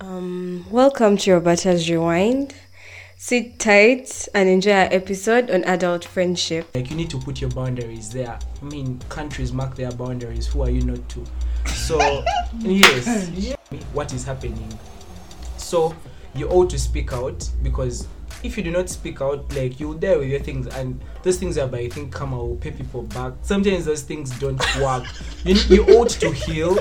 Um, welcome to Roberta's Rewind. Sit tight and enjoy our episode on adult friendship. Like you need to put your boundaries there. I mean, countries mark their boundaries. Who are you not to? So yes, what is happening? So you ought to speak out because if you do not speak out, like you'll die with your things, and those things are by I think karma will pay people back. Sometimes those things don't work. you you ought to heal,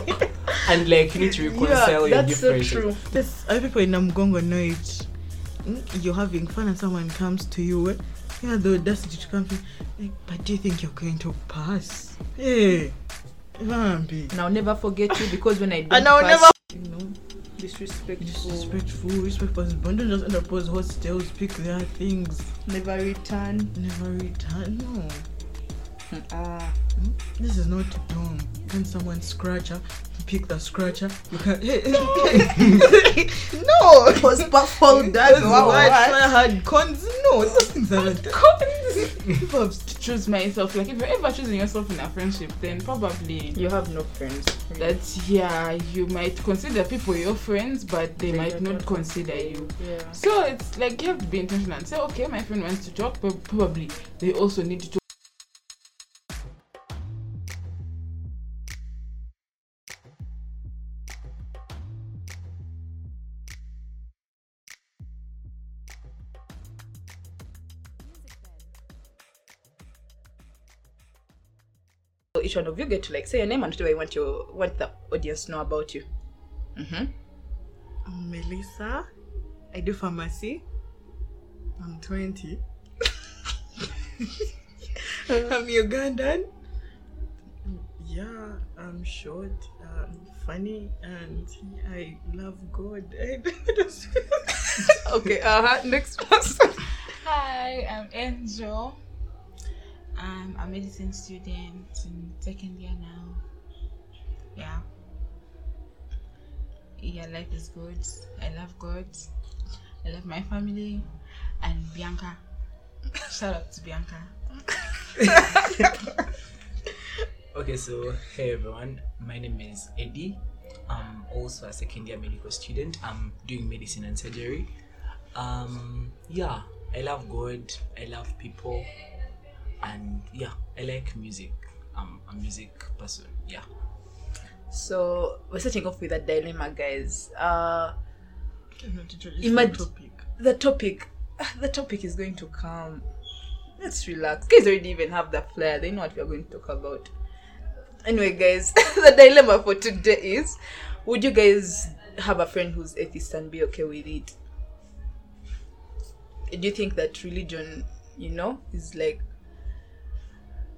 and like you need to reconcile your that's so true. This other people in Namugongo know it. Mm, You're having fun and someone comes to you. eh, You have the audacity to come to like, but do you think you're going to pass? Hey, Vampi. And I'll never forget you because when I don't And I'll pass, never you know, disrespectful, disrespectful, respectful. Don't just end up as hostels, pick their things, never return. never return. No, Ah, Hmm? this is not dumb. When someone scratcher, to pick the scratcher. You can. Hey, hey. no, it was baffled. That's That's why. I had cons. No, those things are not. if I choose myself, like if you're ever choosing yourself in a friendship, then probably You have no friends. that yeah, you might consider people your friends, but they, might not consider you. Yeah. So it's like you have to be intentional and say, okay, my friend wants to talk, but probably they also need to talk. Each one of you get to like say your name and whatever you want your want the audience to know about you. Mm-hmm. I'm Melissa. I do pharmacy. I'm 20. I'm Ugandan. Yeah, I'm short, um, funny, and I love God. I Okay. Uh huh. Next person. Hi, I'm Angel. I'm a medicine student in second year now. Yeah. Yeah, life is good. I love God. I love my family and Bianca. Shout out to Bianca. Okay, so hey everyone, my name is Eddie. I'm also a second year medical student. I'm doing medicine and surgery. Um, yeah, I love God, I love people, and yeah, I like music. I'm a music person. Yeah. So we're starting off with a dilemma, guys. Uh, Imagine Imagine- topic. the topic, the topic is going to come. Let's relax. Guys already even have the flyer. They know what we are going to talk about. Anyway, guys, the dilemma for today is: Would you guys have a friend who's atheist and be okay with it? Do you think that religion, you know, is like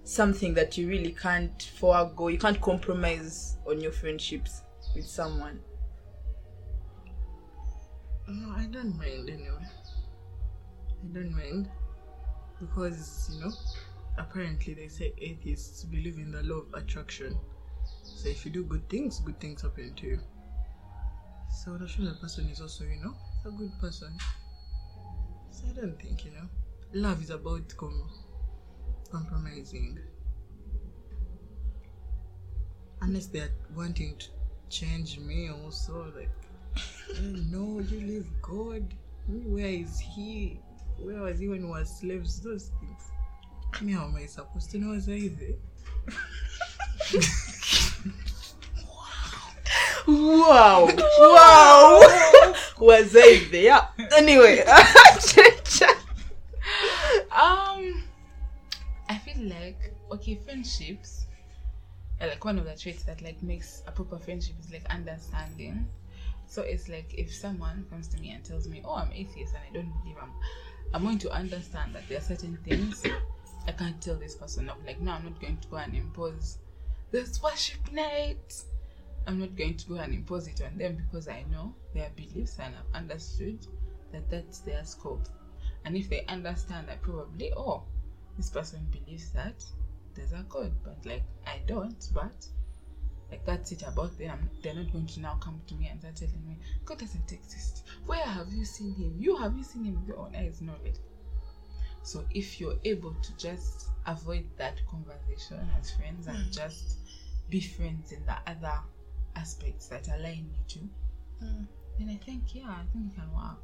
something that you really can't forego? You can't compromise on your friendships with someone. No, I don't mind anyway. I don't mind because you know, apparently they say atheists believe in the law of attraction. So if you do good things, good things happen to you. So I'm sure the person is also, you know, a good person. So I don't think you know, love is about com- compromising. Unless they're wanting to change me also, like no, you leave God. Where is He? Where was He when we were slaves? Those things. Me, how am I supposed to know? Was I there? Wow! wow! Was I there? Anyway, like okay, friendships. Like one of the traits that like makes a proper friendship is like understanding. So it's like if someone comes to me and tells me, "Oh, I'm atheist and I don't believe I'm," I'm going to understand that there are certain things I can't tell this person off. Like, no, I'm not going to go and impose this worship night. I'm not going to go and impose it on them because I know their beliefs and I've understood that that's their scope. And if they understand that probably, oh, this person believes that there's a God, but like I don't, but like that's it about them. They're not going to now come to me and start telling me God doesn't exist. Where have you seen him? You have you seen him with your own eyes? No, it. So if you're able to just avoid that conversation as friends and hmm. just be friends in the other aspects that align you two, then I think yeah, I think it can work.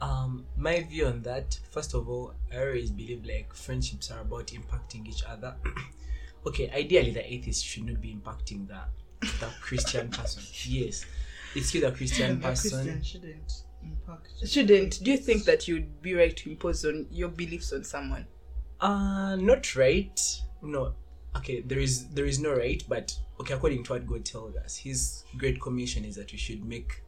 Um, my view on that, first of all, I always believe like friendships are about impacting each other. okay, ideally the atheist should not be impacting the the Christian person. Yes. It's you the Christian The person. Christian shouldn't impact. Shouldn't do you think that you'd be right to impose on your beliefs on someone? Uh not right. No. Okay, there is there is no right, but okay, according to what God tells us, His great commission is that we should make, fi-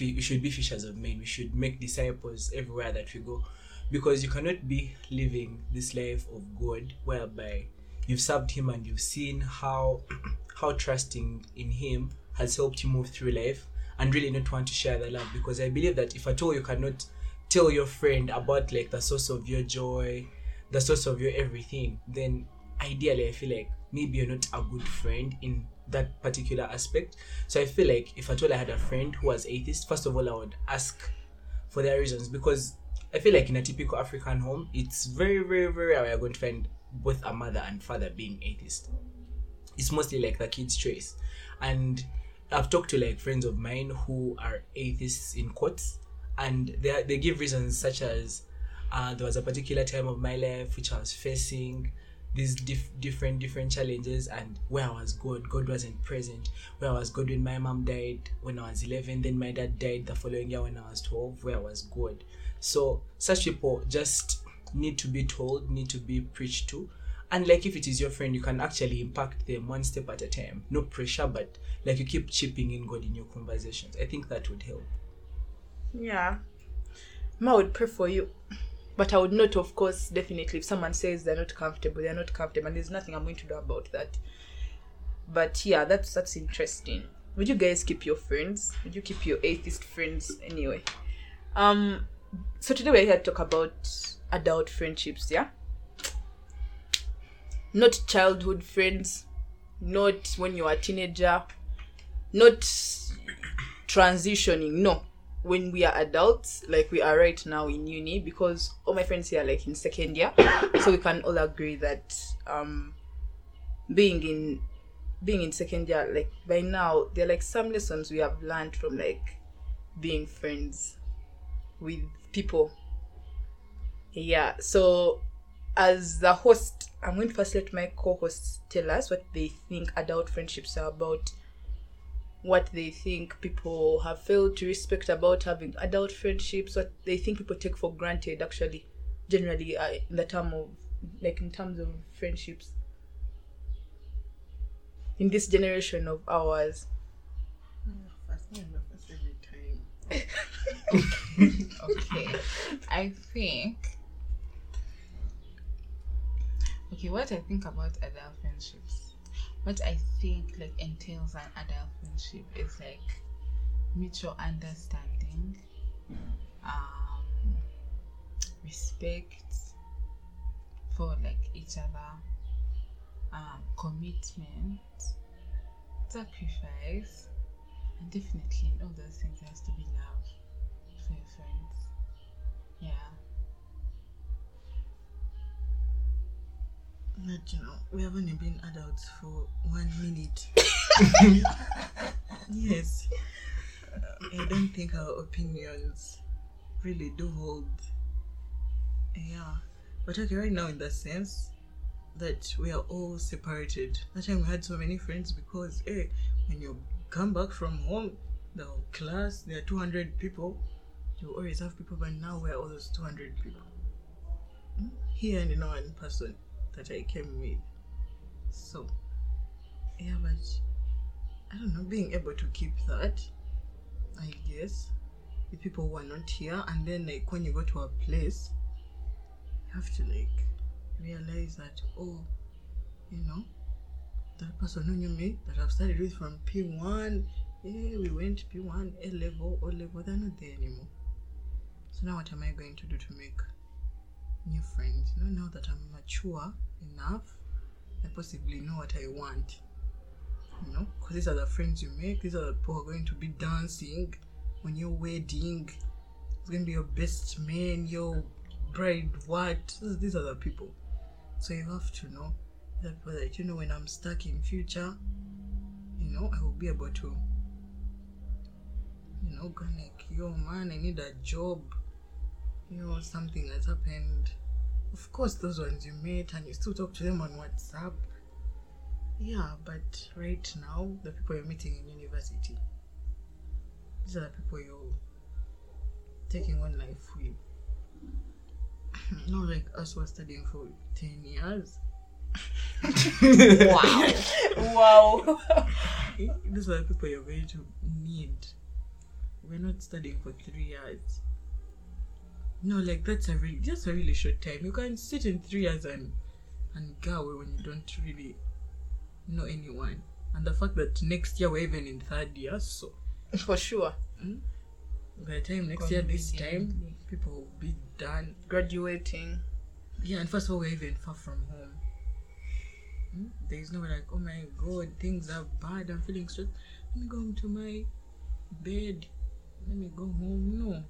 we should be fishers of men. We should make disciples everywhere that we go, because you cannot be living this life of God whereby you've served Him and you've seen how how trusting in Him has helped you move through life, and really not want to share the love. Because I believe that if at all you cannot tell your friend about like the source of your joy the source of your everything, then ideally I feel like maybe you're not a good friend in that particular aspect. So I feel like if at all I had a friend who was atheist, first of all I would ask for their reasons because I feel like in a typical African home, it's very, very, very rare you're going to find both a mother and father being atheist. It's mostly like the kid's choice. And I've talked to like friends of mine who are atheists in quotes, and they they give reasons such as uh, there was a particular time of my life which I was facing these dif- different different challenges and where I was God, God wasn't present. Where I was God when my mom died when I was 11, then my dad died the following year when I was 12. Where I was God. So such people just need to be told, need to be preached to. And like if it is your friend, you can actually impact them one step at a time. No pressure, but like you keep chipping in God in your conversations. I think that would help. Yeah. Ma would pray for you. But I would not, of course, definitely, if someone says they're not comfortable, they're not comfortable, and there's nothing I'm going to do about that. But yeah, that's that's interesting. Would you guys keep your friends? Would you keep your atheist friends anyway? Um, so today we're here to talk about adult friendships, yeah? Not childhood friends, not when you are a teenager, not transitioning, no when we are adults, like we are right now in uni, because all my friends here are like in second year, so we can all agree that um, being in being in second year, like by now, there are like some lessons we have learned from like being friends with people. Yeah, so as the host, I'm going to first let my co-hosts tell us what they think adult friendships are about what they think people have failed to respect about having adult friendships, what they think people take for granted, actually, generally, uh, in the term of, like, in terms of friendships. In this generation of ours. Okay. I think Okay, what I think about adult friendships. What I think like entails an adult friendship is like mutual understanding, um respect for like each other, um commitment, sacrifice, and definitely in all those things has to be love for your friends. Yeah. But you know, we haven't been adults for one minute. yes. Uh, I don't think our opinions really do hold. Yeah. But okay, right now, in the sense that we are all separated. That time we had so many friends because, hey, when you come back from home, the class, there are 200 people. You always have people, but now we're all those 200 people. Hmm? Here and in one person that I came with. So, yeah, but I don't know, being able to keep that, I guess, with people who are not here, and then like when you go to a place, you have to like realize that, oh, you know, that person who knew me that I've studied with from P1, yeah, eh, we went P1, A level, O level, they're not there anymore. So now what am I going to do to make new friends. You know, now that I'm mature enough, I possibly know what I want. You know, because these are the friends you make. These are the people who are going to be dancing when you're wedding. It's going to be your best man, your bride, what? These- are the people. So you have to know that, that you know when I'm stuck in future, you know, I will be able to organic. Yo, man, I need a job. You know, something has happened. Of course, those ones you meet and you still talk to them on WhatsApp. Yeah, but right now, the people you're meeting in university, these are the people you're taking on life with. Not like us who are studying for 10 years. wow. Wow. These are the people you're going to need. We're not studying for three years. No, like that's a really just a really short time. You can sit in three years and and go away when you don't really know anyone. And the fact that next year we're even in third year, so For sure. by the time next year this time people will be done. Graduating. Yeah, and first of all we're even far from home. Hmm? There is no like, oh my god, things are bad, I'm feeling stressed. Let me go home to my bed. Let me go home. No.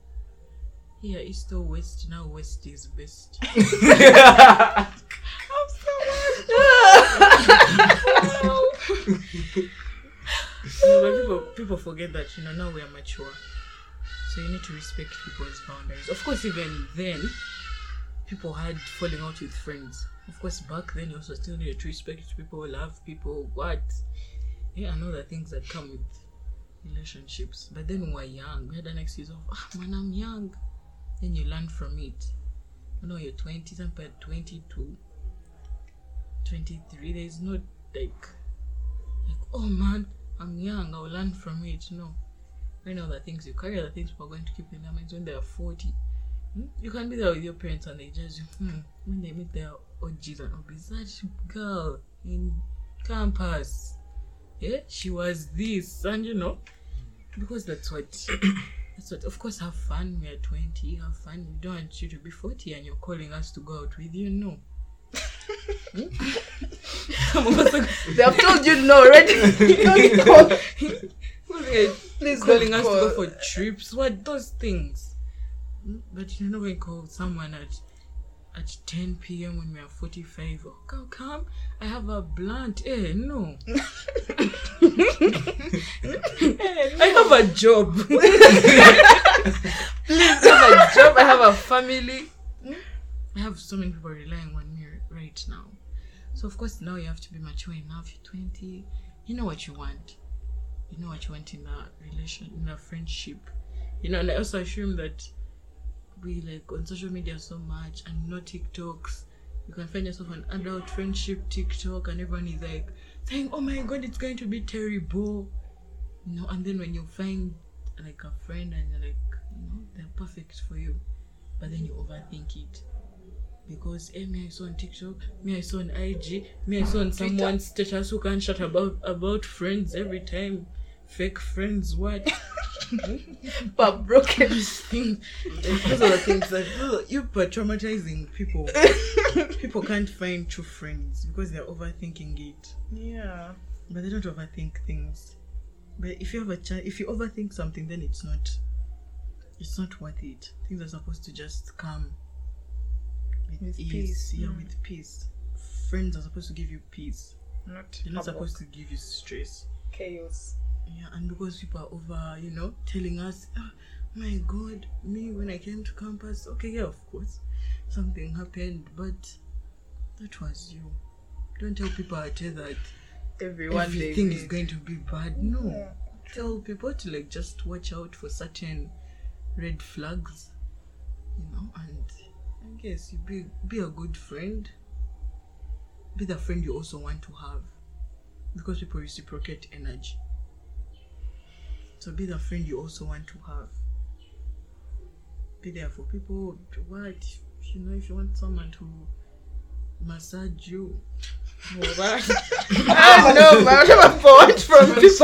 Here, east or west, now west is best. I'm so mad. oh, no, but people people forget that you know now we are mature, so you need to respect people's boundaries. Of course, even then, people had falling out with friends. Of course, back then you also still needed to respect people, love people, what? Yeah, and know the things that come with relationships. But then we were young. We had an excuse of, ah, man, I'm young. Then you learn from it. You know, you're 20, some people 22, 23. There's no like, like, oh man, I'm young, I'll learn from it. No. Right now, the things you carry are the things people are going to keep in their minds when they are 40. Hmm? You can be there with your parents and they judge you. Hmm. When they meet their OGs and OBs, that girl in campus, yeah, she was this, and you know, because that's what, that's what. Of course, have fun. We are 20, have fun. We don't want you to be 40 and you're calling us to go out with you. No. Hmm? Some of us are They have told you no already. Don't call. Please calling don't us to go for trips. What those things? Mm, But you're not going to call someone at at 10 p.m. when we are 45. Oh, come, come. I have a blunt. Eh, no. I have a job. Please I have a job. I have a family. I have so many people relying on me right now. So of course now you have to be mature enough. You're 20. You know what you want you know what you want in a relation in a friendship you know and i also assume that we like on social media so much and no tiktoks. You can find yourself an adult friendship tiktok and everyone is like saying oh my god it's going to be terrible. You know and then when you find like a friend and you're like you know they're perfect for you but then you overthink it. Because eh, me I saw on TikTok, me I saw on IG, me I saw on someone's status who can't shut about about friends every time. Fake friends, what? But broken. Those are the things that you are traumatizing people. people can't find true friends because they're overthinking it. Yeah. But they don't overthink things. But if you have a chance, if you overthink something, then it's not. It's not worth it. Things are supposed to just come with, With ease. peace, Yeah, yeah. with peace. Friends are supposed to give you peace. Not, They're not supposed to give you stress. chaos. Yeah, and because people are over, you know, telling us, oh, my God, me when I came to campus, okay, yeah, of course, something happened, but that was you. Don't tell people out there that Everyone everything is going to be bad. No, tell people to like just watch out for certain red flags, you know, and I guess you be be a good friend. Be the friend you also want to have, because people reciprocate energy. So be the friend you also want to have. Be there for people. What you know? If you want someone to massage you, alright. Ah, no, but I'm not for what from people.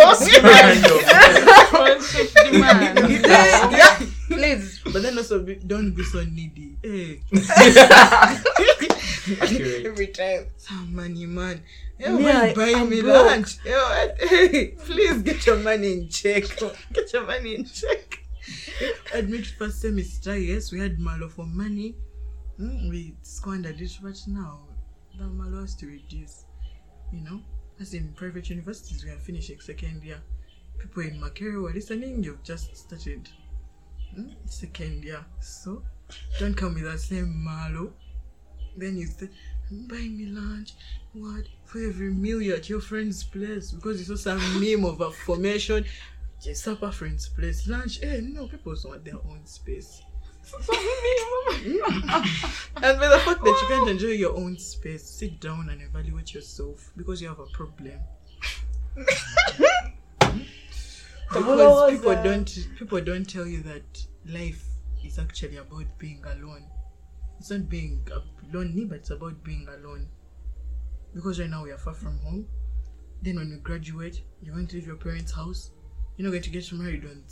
yeah, please. But then also be, don't be so needy. Hey, Every time. some money man. Yo, Me, man, buy I'm me broke. lunch. Yo, I- hey, please get your money in check. Get your money in check. Admit first semester, yes, we had malo for money. Hmm, we squandered it, but now the malo has to reduce. You know, as in private universities, we are finishing second year. people in Makerere who are listening, you've just started hmm, second year. So don't come with that same malo. Then you say, buy me lunch. What? For every meal you're at your friend's place because you saw some meme of a formation. Just supper friend's place. Lunch. Eh, no, people want their own space. And by the fact that you can't enjoy your own space, sit down and evaluate yourself because you have a problem. because people don't people don't tell you that life is actually about being alone. It's not being lonely, but it's about being alone. Because right now we are far from home. Then when you graduate, you're going to leave your parents' house. You're not going to get married on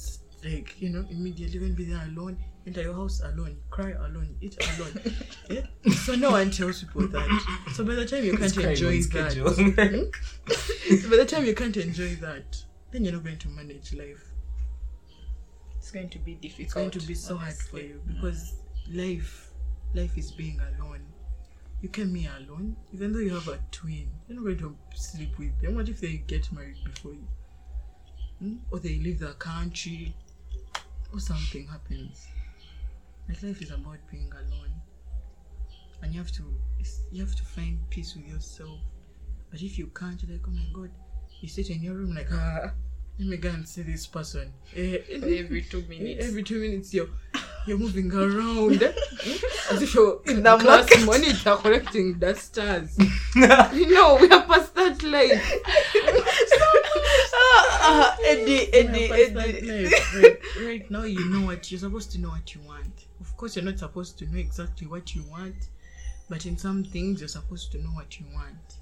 like you know immediately. You're going to be there alone. Enter your house alone. Cry alone. Eat alone. yeah? So no one tells people that. So by the time you can't enjoy that, hmm? so by the time you can't enjoy that, then you're not going to manage life. It's going to be difficult. It's going to be so hard for you because life, life is being alone. You came here alone, even though you have a twin. You're not going to sleep with them. What if they get married before you? Hmm? Or they leave the country, or something happens. Like life is about being alone, and you have to, you have to find peace with yourself. But if you can't, you're like, oh my god, you sit in your room like, ah, let me go and see this person. Eh, Every two minutes. Every two minutes, you're you're moving around as if you're In the class market. monitor collecting dusters. no, we are past that life. ah, Eddie, Eddie, Eddie. Right, right now, you know what you're supposed to know what you want. Of course, you're not supposed to know exactly what you want, but in some things, you're supposed to know what you want.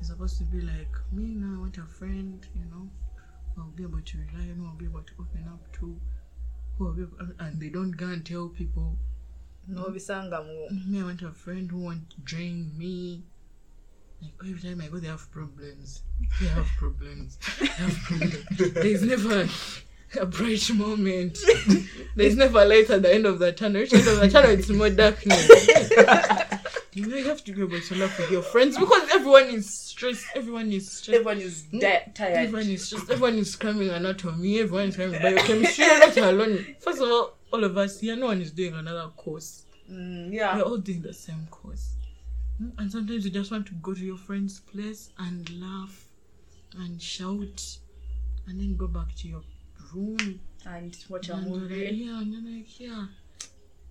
You're supposed to be like, me now, I want a friend, you know, I'll be able to rely on, I'll be able to open up to, who be and they don't go and tell people, No, bisanga mu. me, I want a friend who won't drain me. Like every time I go, they have problems. They have problems. They have problems. There's never a bright moment. There's never light at the end of the tunnel. At the end of the tunnel, it's more darkness. you know, you have to be able to laugh with your friends because everyone is stressed. Everyone is stressed. Everyone is dead, tired. Everyone is just everyone is cramming anatomy, everyone is cramming biochemistry, you're not alone. First of all, all of us here, no one is doing another course. Mm, We're all doing the same course. Mm, And sometimes you just want to go to your friend's place and laugh and shout and then go back to your room. And watch a and you're like, movie. yeah, and you're like, yeah.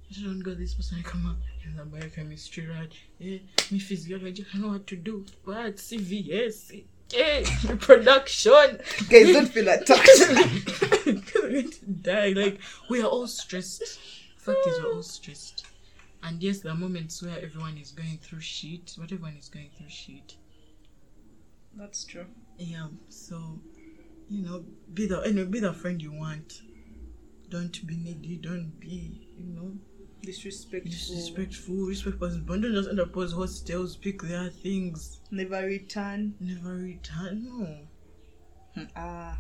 I don't got this person come up in the biochemistry, right? Yeah, me physiology, I know what to do. But CVS, yeah, eh, reproduction. Guys, don't feel attacked. We're going to die. Like we are all stressed. Fact is, we're all stressed. And yes, there are moments where everyone is going through shit, but everyone is going through shit. That's true. Yeah. So, you know, be the anyway, be the friend you want. Don't be needy. Don't be, you know, Disrespectful. disrespectful. Respect person. But don't just end up as hostels. Pick their things. Never return. Never return. No. Hmm, Ah.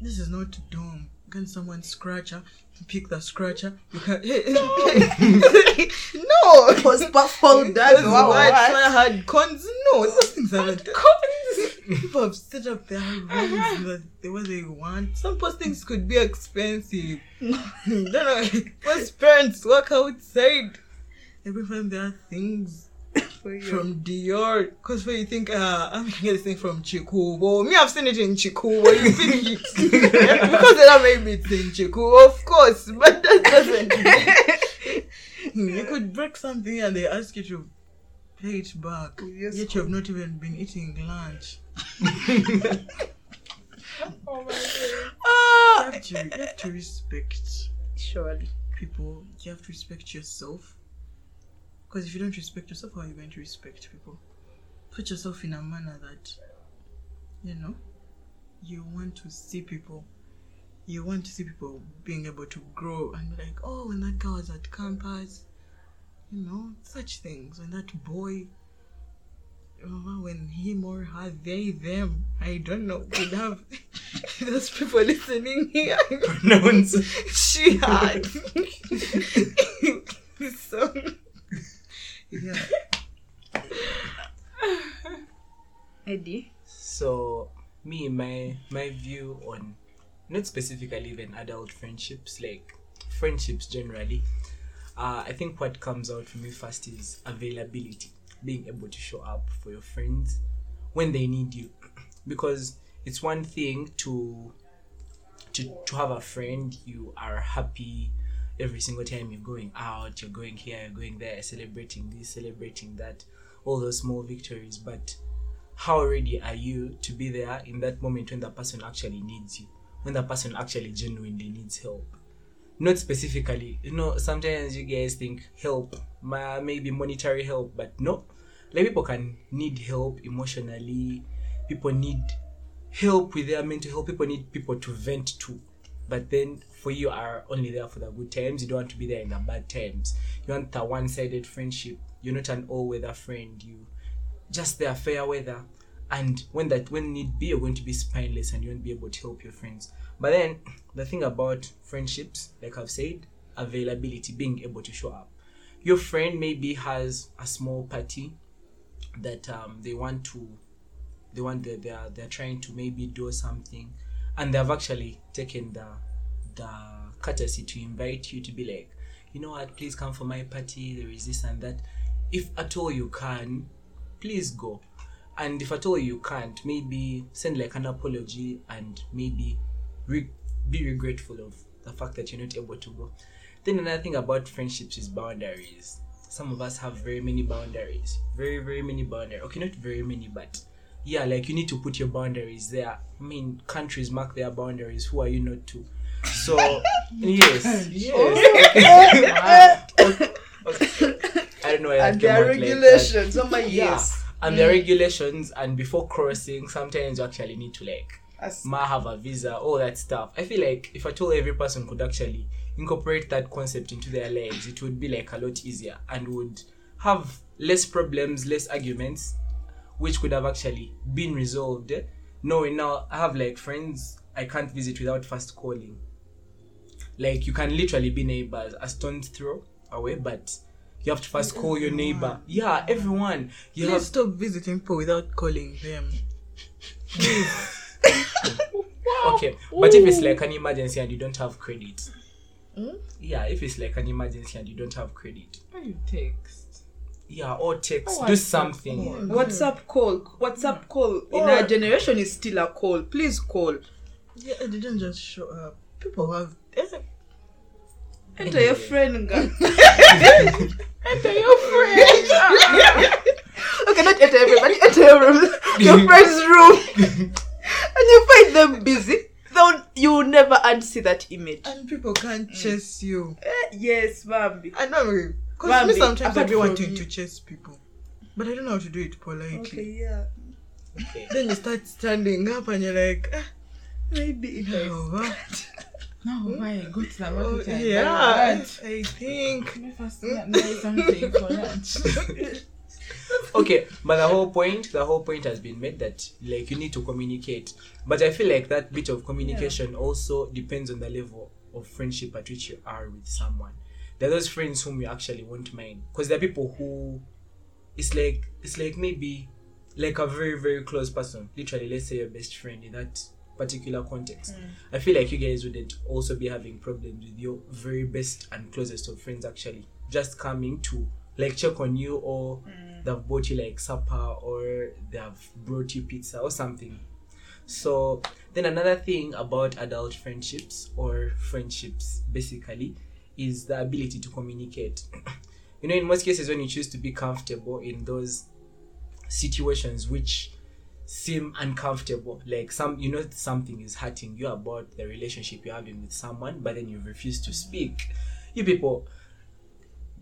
This is not dumb. Can someone scratcher? Pick the scratcher. You can. hey, no. Was baffled that Those wow, white what? fire had cons. No, those things are cons. People have set up their rooms the, the way they want. Some postings could be expensive. don't know. Most parents work outside. Every time there are things from Dior. Because when you think, uh, I'm gonna get this thing from Kikuubo. Me, I've seen it in Kikuubo. You think it. because then maybe it's in Kikuubo, of course. But that doesn't mean. you could break something and they ask you to pay it back. Yes, Yet you have not even been eating lunch. Ah. You have to, you have to respect Surely. people. You have to respect yourself. Because if you don't respect yourself, how are you going to respect people? Put yourself in a manner that, you know, you want to see people. You want to see people being able to grow and be like, oh, when that guy was at campus, you know, such things. When that boy, uh, when him or her, they, them, I don't know, would have those people listening here. Pronounce. she had. so, yeah. Eddie. So me, my my view on not specifically even adult friendships, like friendships generally. Uh, I think what comes out for me first is availability, being able to show up for your friends when they need you, because it's one thing to to to have a friend you are happy every single time you're going out, you're going here, you're going there, celebrating this, celebrating that, all those small victories, but how ready are you to be there in that moment when that person actually needs you when that person actually genuinely needs help? Not specifically you know sometimes you guys think help ma- maybe monetary help but no like people can need help emotionally. People need help with their mental health. People need people to vent to. But then for you are only there for the good times. You don't want to be there in the bad times. You want the one-sided friendship. You're not an all-weather friend. You just there fair weather. And when that when need be you're going to be spineless and you won't be able to help your friends. But then the thing about friendships like i've said availability being able to show up. Your friend maybe has a small party that um, they want to they want they they're they're trying to maybe do something. And they've actually taken the the courtesy to invite you to be like you know what? Please come for my party. There is this and that. If at all you can please go. And if at all you can't maybe send like an apology and maybe re- be regretful of the fact that you're not able to go. Then another thing about friendships is boundaries some of us have very many boundaries. Very very many boundaries okay not very many but yeah like you need to put your boundaries there. I mean countries mark their boundaries. Who are you not to? So yes yes. Oh. okay. i don't know why that and there are like regulations. oh my Yeah. yes. and there are mm. regulations and before crossing sometimes you actually need to like Ma have a visa all that stuff. I feel like if i told every person could actually incorporate that concept into their lives it would be like a lot easier and would have less problems less arguments which could have actually been resolved. Knowing now i have like friends i can't visit without first calling. Like you can literally be neighbors a stone's throw away but you have to first call your neighbor. Yeah everyone. You Please have stop visiting people without calling them. okay but if it's like an emergency and you don't have credit Hmm? yeah if it's like an emergency and you don't have credit Why you text? yeah or text Oh, do I- something WhatsApp call. WhatsApp call in Or- our generation is still a call. Please call. Yeah, they didn't just show up. People have. eh, Enter your friend. girl. Enter your friend. okay, not enter everybody. Enter your room, your friend's room, and you find them busy. though you will never unsee that image. And people can't chase you. uh, yes, Bambi. I know. Because me sometimes I be wanting you- to chase people. But I don't know how to do it politely. Okay, yeah. okay. Then you start standing up and you're like, ah, Maybe it no, what? No, my good Oh, yeah, I think. Let me first get something for lunch. okay but the whole point the whole point has been made that like you need to communicate. But i feel like that bit of communication also depends on the level of friendship at which you are with someone. There are those friends whom you actually won't mind. Because there are people who it's like it's like maybe like a very very close person. Literally let's say your best friend in that particular context. Hmm. I feel like you guys wouldn't also be having problems with your very best and closest of friends actually just coming to like check on you or mm. they've bought you like supper or they have brought you pizza or something. So then another thing about adult friendships or friendships basically is the ability to communicate. You know in most cases when you choose to be comfortable in those situations which seem uncomfortable like some you know something is hurting you about the relationship you're having with someone but then you refuse to speak. You people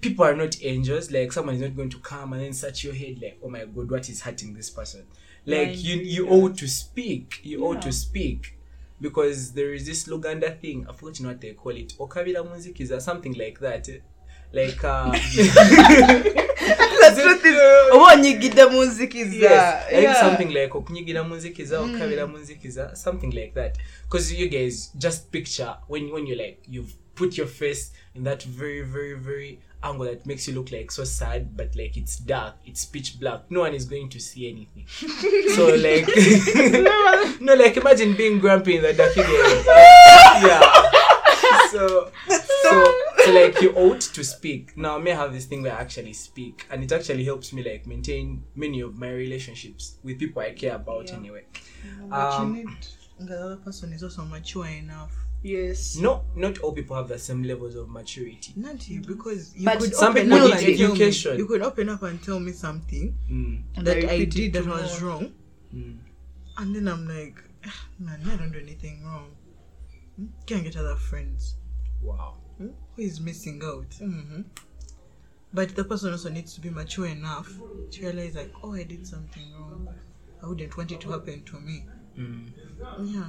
people are not angels like someone is not going to come and then search your head like oh my god what is hurting this person like Mind you you yeah. owe to speak you owe Yeah. to speak because there is this luganda thing i forgot what they call it okabira munzikiza something like that like uh the truth is, oba onyigidde mu nzikiza. yes, I think Yeah. something like okunyigira munzikiza okukabira munzikiza something like that because you guys just picture when when you like you've put your face in that very very very angle that makes you look like so sad, but like it's dark, it's pitch black. No one is going to see anything. so like, no, like imagine being grumpy in the dark again. yeah. So, so, so like you ought to speak. Now, I may have this thing where I actually speak, and it actually helps me like maintain many of my relationships with people I care about anyway. But Um, you need the other person is also mature enough. Yes. No, not all people have the same levels of maturity. Not you, because you But could some open people up need and tell me- You could open up and tell me something Mm, that I I did that was wrong, mm. and then I'm like, "Ah, man, I don't do anything wrong. Hmm? Can't get other friends. Wow. Hmm? Who is missing out? hmm But the person also needs to be mature enough to realize, like, oh, I did something wrong. I wouldn't want it to happen to me. Mm. Yeah.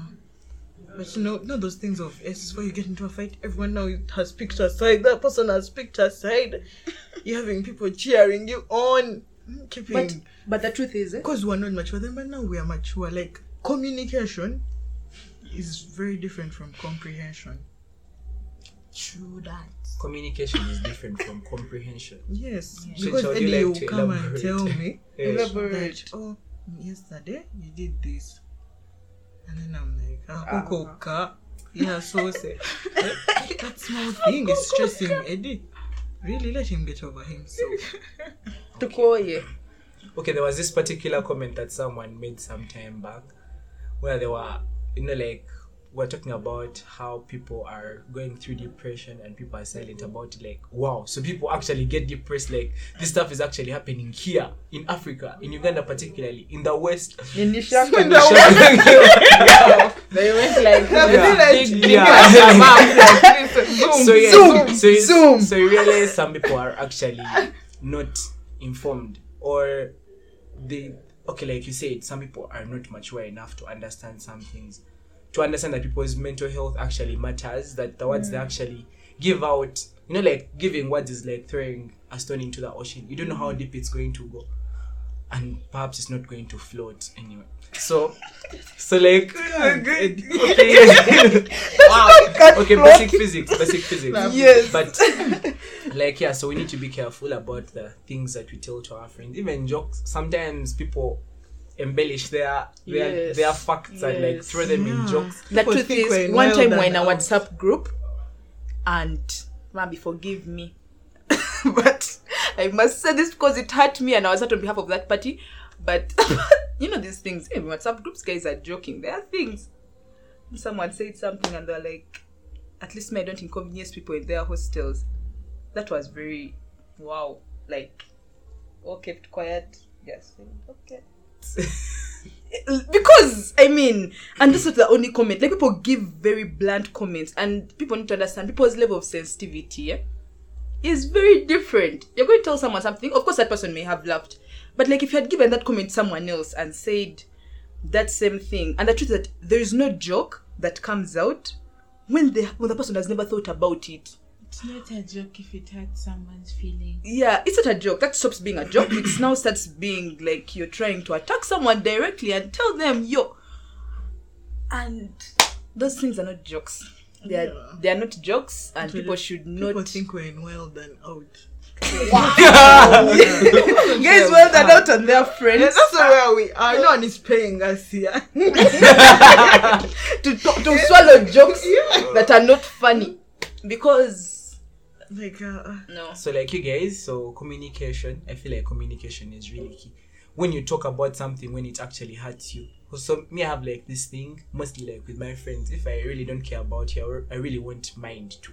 But you know, not those things of it's before you get into a fight, everyone now has picked a side, that person has picked a side. You're having people cheering you on. Keeping But but the truth is, eh, because we're not mature then, but now we are mature. Like communication is very different from comprehension. True that. Communication is different from comprehension. Yes, Yeah. because Shall Eddie you like will to come and tell me Yes. elaborate. that oh yesterday you did this, and then I'm like ah, kukoka. yeah, so say that small thing is stressing Eddie. Really, let him get over himself. tukoye. Okay, there was this particular comment that someone made some time back where they were, you know, like, we're talking about how people are going through depression and people are silent about it. Like, wow, so people actually get depressed. Like, this stuff is actually happening here in Africa, in Uganda, particularly in the West. In the shack. In the West. They went like Yeah. so yeah, Zoom, so, you- zoom. so you realize some people are actually not informed or they okay like you said some people are not mature enough to understand some things to understand that people's mental health actually matters that the words they actually give out you know like giving words is like throwing a stone into the ocean. You don't know how deep it's going to go. And perhaps it's not going to float anyway. So so like okay. Wow, okay basic physics basic physics. Yes. but like yeah so we need to be careful about the things that we tell to our friends. Even jokes. Sometimes people embellish their their Yes. their facts and like throw them in jokes The People truth is, one time we're and in a out. WhatsApp group, and Mommy, forgive me, but I must say this because it hurt me, and I was hurt on behalf of that party. But you know these things. In WhatsApp groups, guys are joking. There are things. Someone said something, and they're like, "At least me, I don't inconvenience people in their hostels." That was very wow. Like, all kept quiet. Yes. Okay because I mean, and this is the only comment. Like people give very blunt comments, and people need to understand people's level of sensitivity yeah, is very different. You're going to tell someone something. Of course, that person may have laughed, but like if you had given that comment to someone else and said that same thing, and the truth is that there is no joke that comes out when the when the person has never thought about it. It's not a joke if it hurts someone's feelings. Yeah, it's not a joke. That stops being a joke. it now starts being like you're trying to attack someone directly and tell them yo. And those things are not jokes. They are Yeah. they are not jokes, and People- people should not. People think we're in wild and out. guys, well, they're not on their friends Yes, that's where we are. No one is paying us here. to, to, to swallow jokes that are not funny because like, uh, no. so like you guys so communication i feel like communication is really key. When you talk about something when it actually hurts you. So me i have like this thing mostly like with my friends if i really don't care about you i really won't mind to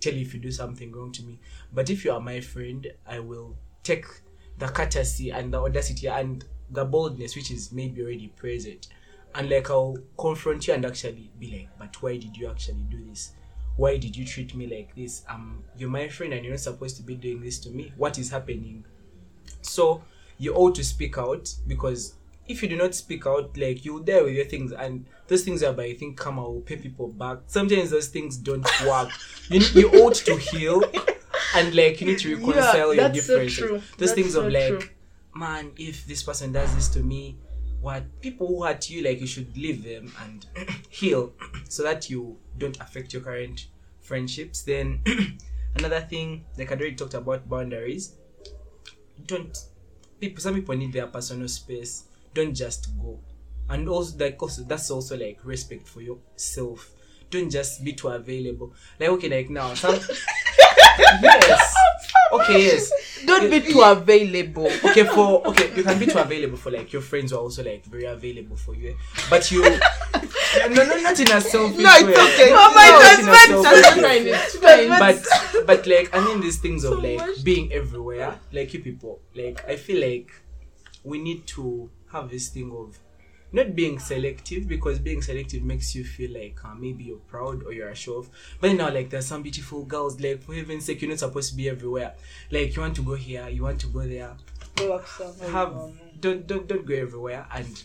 tell you if you do something wrong to me. But if you are my friend i will take the courtesy and the audacity and the boldness which is maybe already present. And like i'll confront you and actually be like but why did you actually do this why did you treat me like this? Um you're my friend and you're not supposed to be doing this to me. What is happening? So you ought to speak out because if you do not speak out like you're there with your things and those things are by I think karma will pay people back. Sometimes those things don't work. You, you ought to heal and like you need to reconcile your that's so differences. true. those That's things so of like true. man if this person does this to me what people who hurt you like you should leave them and heal so that you don't affect your current friendships then another thing, like I already talked about boundaries. Don't people. Some people need their personal space. Don't just go. And also, like also, that's also like respect for yourself. Don't just be too available. Like okay, like now some. yes. Okay. Yes. Don't be too available. okay for okay you can be too available for like your friends who are also like very available for you eh? but you no no not in a selfish No, it's way okay. no, Oh my not God, in a but- selfish It's way. fine, but but like I mean these things of like being everywhere like you people like I feel like we need to have this thing of not being selective because being selective makes you feel like uh, maybe you're proud or you're a show off. But then now, like, there's some beautiful girls, like, for heaven's sake, you're not supposed to be everywhere. Like, you want to go here, you want to go there. Have don't don't don't go everywhere and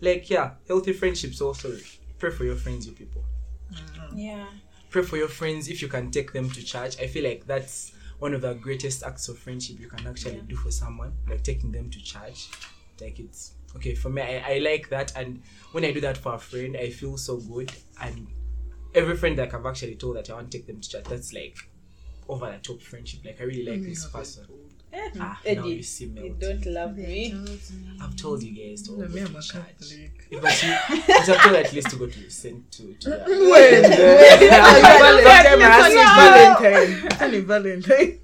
like yeah, healthy friendships also. Pray for your friends, you people. Mm-hmm. Yeah. Pray for your friends if you can take them to church. I feel like that's one of the greatest acts of friendship you can actually do for someone, like taking them to church. Like it's okay for me. I, I like that, and when I do that for a friend, I feel so good. And every friend that I've actually told that I want to take them to church, that's like over the top friendship. Like I really like mm, this person. Ah, now you see me. love me. I've told you guys to all No, me, I'm to a church. Catholic. If but you, but I've told at least to go to send to to the, Valentine. Valentine. Valentine.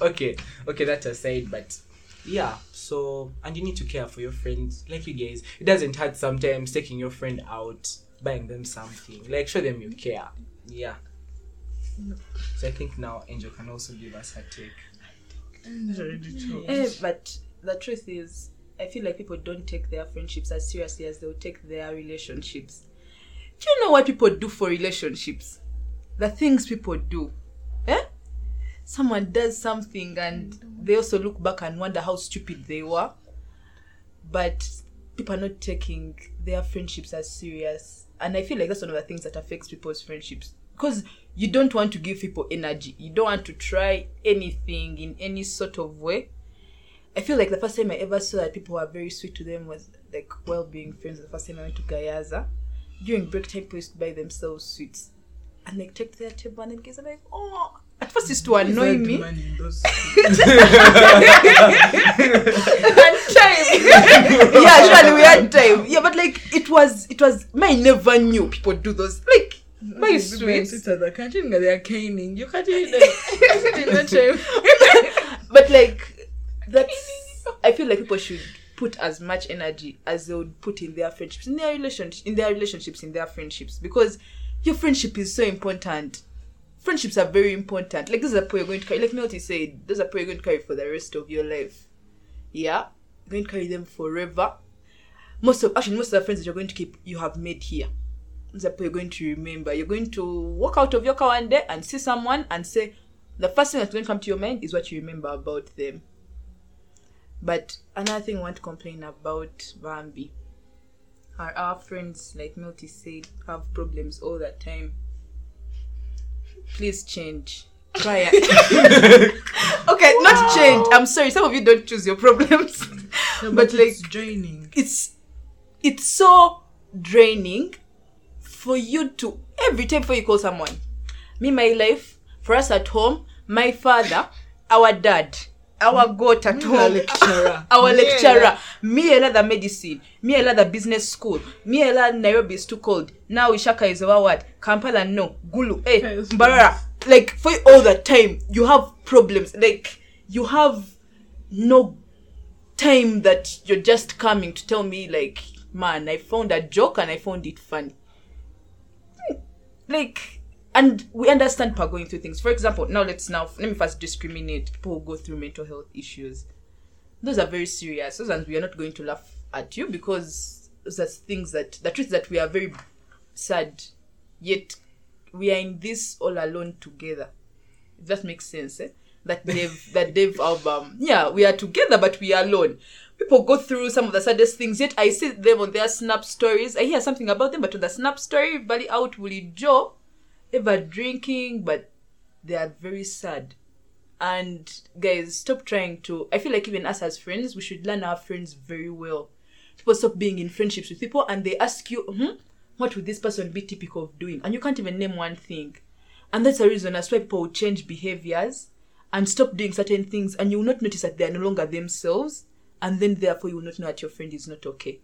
okay okay that aside but yeah so and you need to care for your friends like you guys it doesn't hurt sometimes taking your friend out buying them something like show them you care yeah so i think now angel can also give us her take Eh, but the truth is, I feel like people don't take their friendships as seriously as they'll take their relationships. Do you know what people do for relationships? The things people do. Eh? Someone does something and they also look back and wonder how stupid they were. But people are not taking their friendships as serious. And I feel like that's one of the things that affects people's friendships. Because you don't want to give people energy. You don't want to try anything in any sort of way. I feel like the first time I ever saw that people were very sweet to them was like well being friends. The first time I went to Gayaza. During break time, people used to buy themselves sweets. And like take their table and then guys are like, oh at first it used to annoy me. Those time. yeah, surely we had time. Yeah, but like it was, it was. I never knew people do those. Like my People at the canteen they are caning. You can't even like, sit in the chair. but like that's. I feel like people should put as much energy as they would put in their friendships, in their relationship, in their relationships, in their friendships, because your friendship is so important. Friendships are very important. Like this is a point you're going to carry. Like Melty said, those are point you're going to carry for the rest of your life. Yeah, you're going to carry them forever. Most of actually most of the friends that you're going to keep, you have made here. Those you're going to remember. You're going to walk out of your car one day and see someone and say, the first thing that's going to come to your mind is what you remember about them. But another thing I want to complain about Bambi are our friends, like Milty said, have problems all the time. Please change. Try it. okay, not change. I'm sorry. Some of you don't choose your problems. No, But, but, like- it's draining. it's it's so draining for you to every time before you call someone. Me, my life, for us at home, my father, our dad, our goat at home, lecturer. our Yeah. lecturer, me another medicine, me another business school, me I Nairobi is too cold. Now Ishaka is our word. Kampala no. Gulu. Eh, hey, Yes, Mbarara. Like for all the time, you have problems. Like you have no time that you're just coming to tell me like man i found a joke and i found it funny. Like and we understand people going through things. For example now let's now let me first discriminate people who go through mental health issues. Those are very serious. Those ones we are not going to laugh at you because those are things that the truth is that we are very sad yet we are in this all alone together. If that makes sense eh? that Dave that Dave album. Yeah we are together but we are alone people go through some of the saddest things yet I see them on their snap stories. I hear something about them but on the snap story everybody out Willie Joe ever drinking but they are very sad. And guys stop trying to I feel like even us as friends we should learn our friends very well. People stop being in friendships with people and they ask you hmm, what would this person be typical of doing? And you can't even name one thing. And that's the reason as why people change behaviors and stop doing certain things and you will not notice that they are no longer themselves and then therefore you will not know that your friend is not okay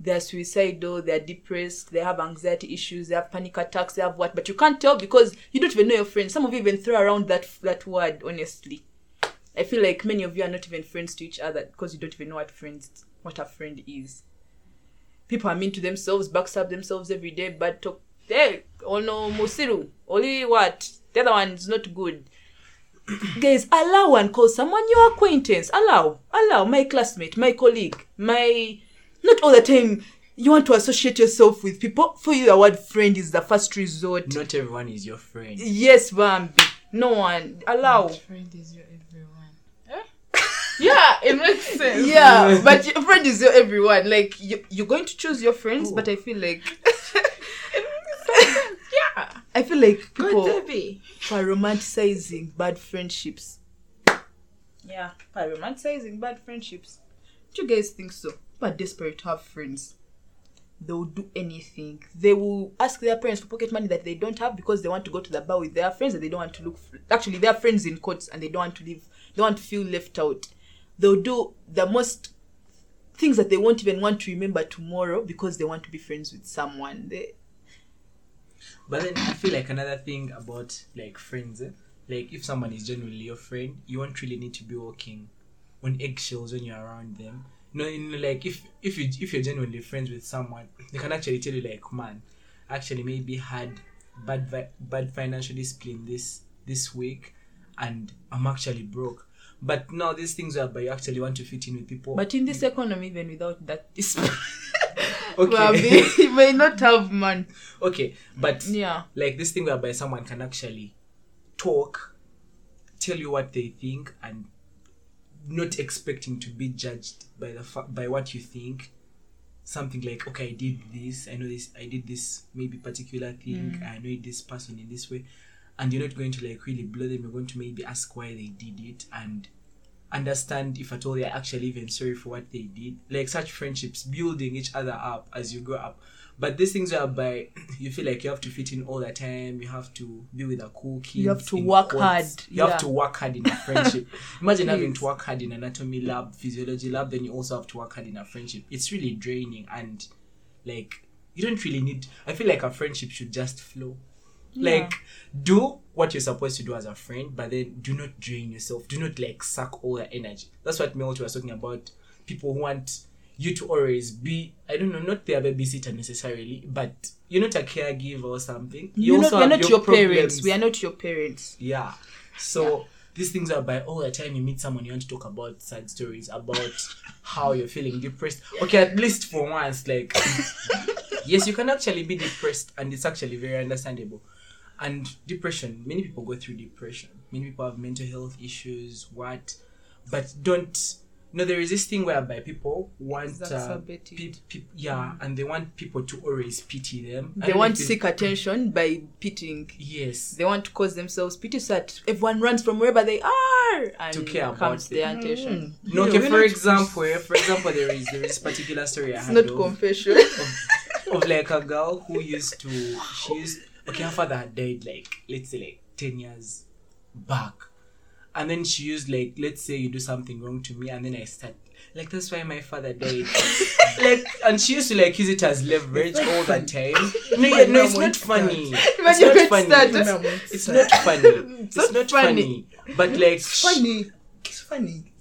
they're suicidal, they're depressed, they have anxiety issues, they have panic attacks, they have what, but you can't tell because you don't even know your friends. Some of you even throw around that that word, honestly. I feel like many of you are not even friends to each other because you don't even know what friends what a friend is. People are mean to themselves, backstab themselves every day, bad talk. Hey, oh no, Musiru. Only what? The other one is not good. Guys, allow and call someone your acquaintance. Allow. Allow. My classmate, my colleague, my not all the time you want to associate yourself with people. For you, the word friend is the first resort. Not everyone is your friend. Yes, Bambi. No one. Allow. Friend is your everyone. Eh? yeah, it makes sense. Yeah, but your friend is your everyone. Like you, you're going to choose your friends, Ooh. but I feel like Yeah. I feel like people are romanticizing bad friendships. Yeah, by romanticizing bad friendships. Do you guys think so? People are desperate to have friends. They will do anything. They will ask their parents for pocket money that they don't have because they want to go to the bar with their friends and they don't want to look. Actually, they are friends in quotes and they don't want to live. They want to feel left out. They'll do the most things that they won't even want to remember tomorrow because they want to be friends with someone. They, But then I feel like another thing about like friends, eh? like if someone is genuinely your friend, you won't really need to be walking on eggshells when you're around them. No, you know, like if if you if you're genuinely friends with someone, they can actually tell you like, man, actually maybe had bad vi- bad financial discipline this this week, and I'm actually broke. But now these things are, but you actually want to fit in with people. but in this economy, even without that discipline, okay, you may not have man. okay, but Yeah. like this thing whereby someone can actually talk, tell you what they think, and not expecting to be judged by the fa- by what you think. Something like, okay, I did this. I know this. I did this maybe particular thing. Mm. I know this person in this way, and you're not going to like really blow them. You're going to maybe ask why they did it and understand if at all they're actually even sorry for what they did. Like such friendships, building each other up as you grow up. But these things are by you feel like you have to fit in all the time, you have to be with a cool kid. You have to work hard, You have to work hard in a friendship. Imagine having to work hard in anatomy lab, physiology lab, then you also have to work hard in a friendship. It's really draining and like you don't really need I feel like a friendship should just flow. Like do what you're supposed to do as a friend, but then do not drain yourself. Do not like suck all the energy. That's what Milton was talking about. People who want you to always be I don't know, not their babysitter necessarily, but you're not a caregiver or something. You You're not, we're not your, parents. We are not your parents. Yeah. So these things are by all the time you meet someone you want to talk about sad stories about how you're feeling depressed. Okay, at least for once, like yes, you can actually be depressed and it's actually very understandable. And depression, many people go through depression. Many people have mental health issues, what but don't no, there is this thing whereby people want uh, peop- peop- yeah, and they want people to always pity them. They want to seek attention by pitying. Yes. They want to cause themselves pity so that everyone runs from wherever they are and To care about comes it. their attention. No, okay, for example, for example, there is there is a particular story I It's had not confession. of, of like a girl who used to she used okay her father had died like let's say like ten years back, and then she used like let's say you do something wrong to me and then I start like that's why my father died like and she used to like use it as leverage all the time. No, yeah, no, it's not funny. It's not funny. It's not funny. It's not not funny. funny. But like It's funny. It's funny.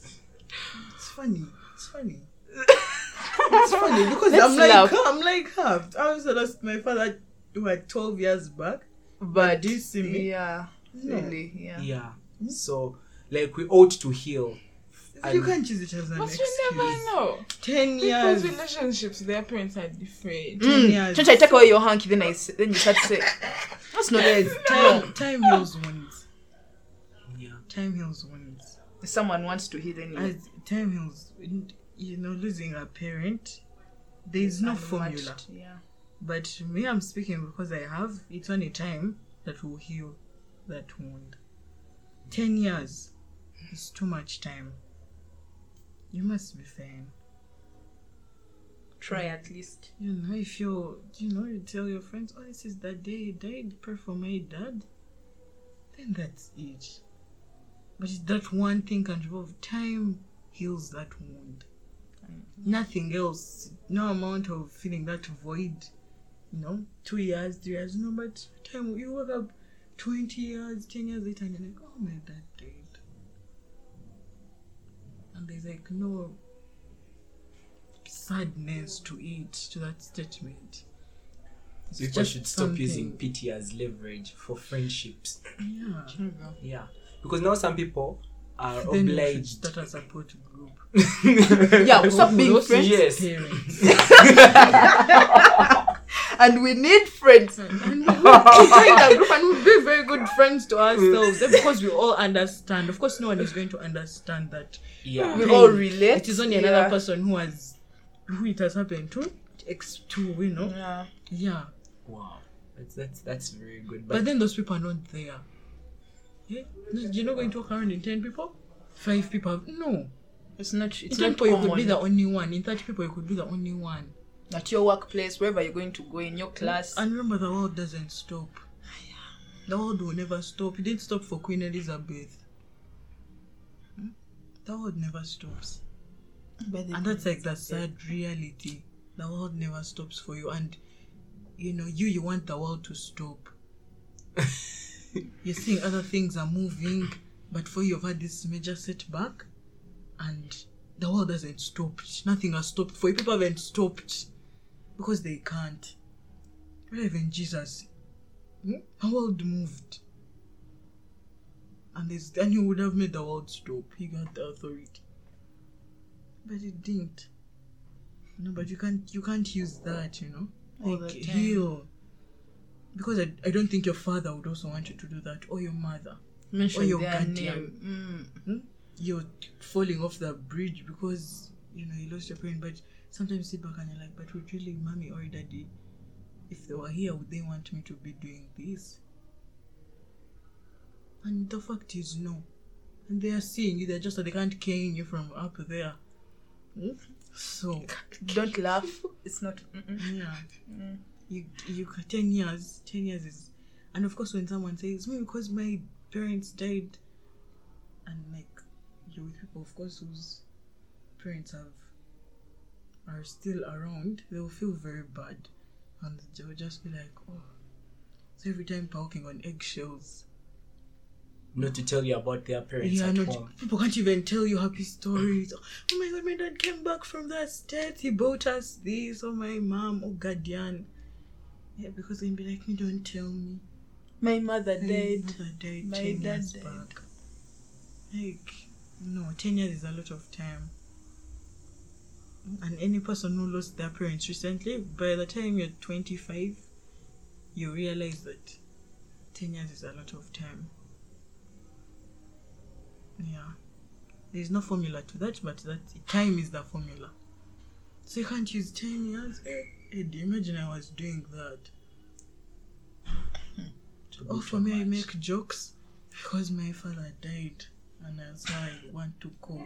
It's funny. It's funny. It's funny because Let's I'm like laugh. I'm like half. I also lost my father what twelve years back. But Do you see me? Yeah. No. Really, yeah. Yeah. So, like, we ought to heal. you can't use it as an But excuse. you never know. Ten years. Because relationships, their parents are different. Ten Mm. years. Don't I take away your hanky, then I s- then you start to say that's not Yes, time time heals wounds. Yeah. Time heals wounds. If someone wants to heal anyway. As time heals, you know, losing a parent, there is no formula. Unmatched, Yeah. But me, I'm speaking because I have. It's only time that will heal that wound. Ten years is too much time. You must be fine. Try at least. You know, if you you know, you tell your friends, "Oh, this is the day he died. Pray for my dad." Then that's it. But it's that one thing can revolve. Time heals that wound. Mm-hmm. Nothing else. No amount of feeling that void. You know, two years, three years. No, but time you wake up 20 years, 10 years later, and you're like, oh my dad died. And there's like no sadness to it, to that statement. It's People just should stop using pity as leverage for friendships. Yeah. Yeah, because now some people are Then obliged. start a support group. Yeah, stop being Those friends. Yes. Parents. And we need friends. and we will join that group and we'll be very good friends to ourselves because we all understand. Of course, no one is going to understand that. Yeah, We all relate. It is only Yeah. another person who has who it has happened to. Ex to you know. Yeah. Yeah. wow, that's that's that's very good. But, But, then those people are not there. Yeah? You're not going to walk around in ten people? Five people? No. It's not. It's in ten not people you could be the only one. In thirty people you could be the only one. At your workplace, wherever you're going to go in your class. And remember, the world doesn't stop. The world will never stop. It didn't stop for Queen Elizabeth. Hmm? The world never stops. By And that's like the sad reality. The world never stops for you. And, you know, you, you want the world to stop. You're seeing other things are moving, but for you, you've had this major setback, and the world hasn't stopped. Nothing has stopped for you. People haven't stopped because they can't. Not even Jesus. Hmm? The world moved. And, and he would have made the world stop. He got the authority. But it didn't. No, but you can't you can't use that, you know? All Like heal. Because I, I don't think your father would also want you to do that, or your mother. mention or your guardian. name. You're falling off the bridge because you know you lost your parent, but sometimes you sit back and you're like, but would really mommy or daddy, if they were here, would they want me to be doing this? And the fact is no. And they are seeing you, they're just that they can't cane you from up there. So. Don't laugh. It's not. Mm-mm. yeah. Mm. You you ten years, ten years is and of course when someone says me because my parents died and like you're with people of course whose parents have are still around, they'll feel very bad. And they'll just be like, Oh so every time walking on eggshells. not to tell you about their parents Yeah, at no, home. people can't even tell you happy stories. Oh my god, my dad came back from that state. He bought us this. Oh my mom, oh guardian. Yeah, because they'll be like, you don't tell me. My mother My died. mother died My 10 dad years died. back. Like, no, 10 years is a lot of time. And any person who lost their parents recently, by the time you're 25, you realize that 10 years is a lot of time. Yeah. There's no formula to that, but that time is the formula. So you can't use 10 years. Eh, Eddie, imagine I was doing that. To Oh, for me, I make jokes because my father died, and that's how I want to cope.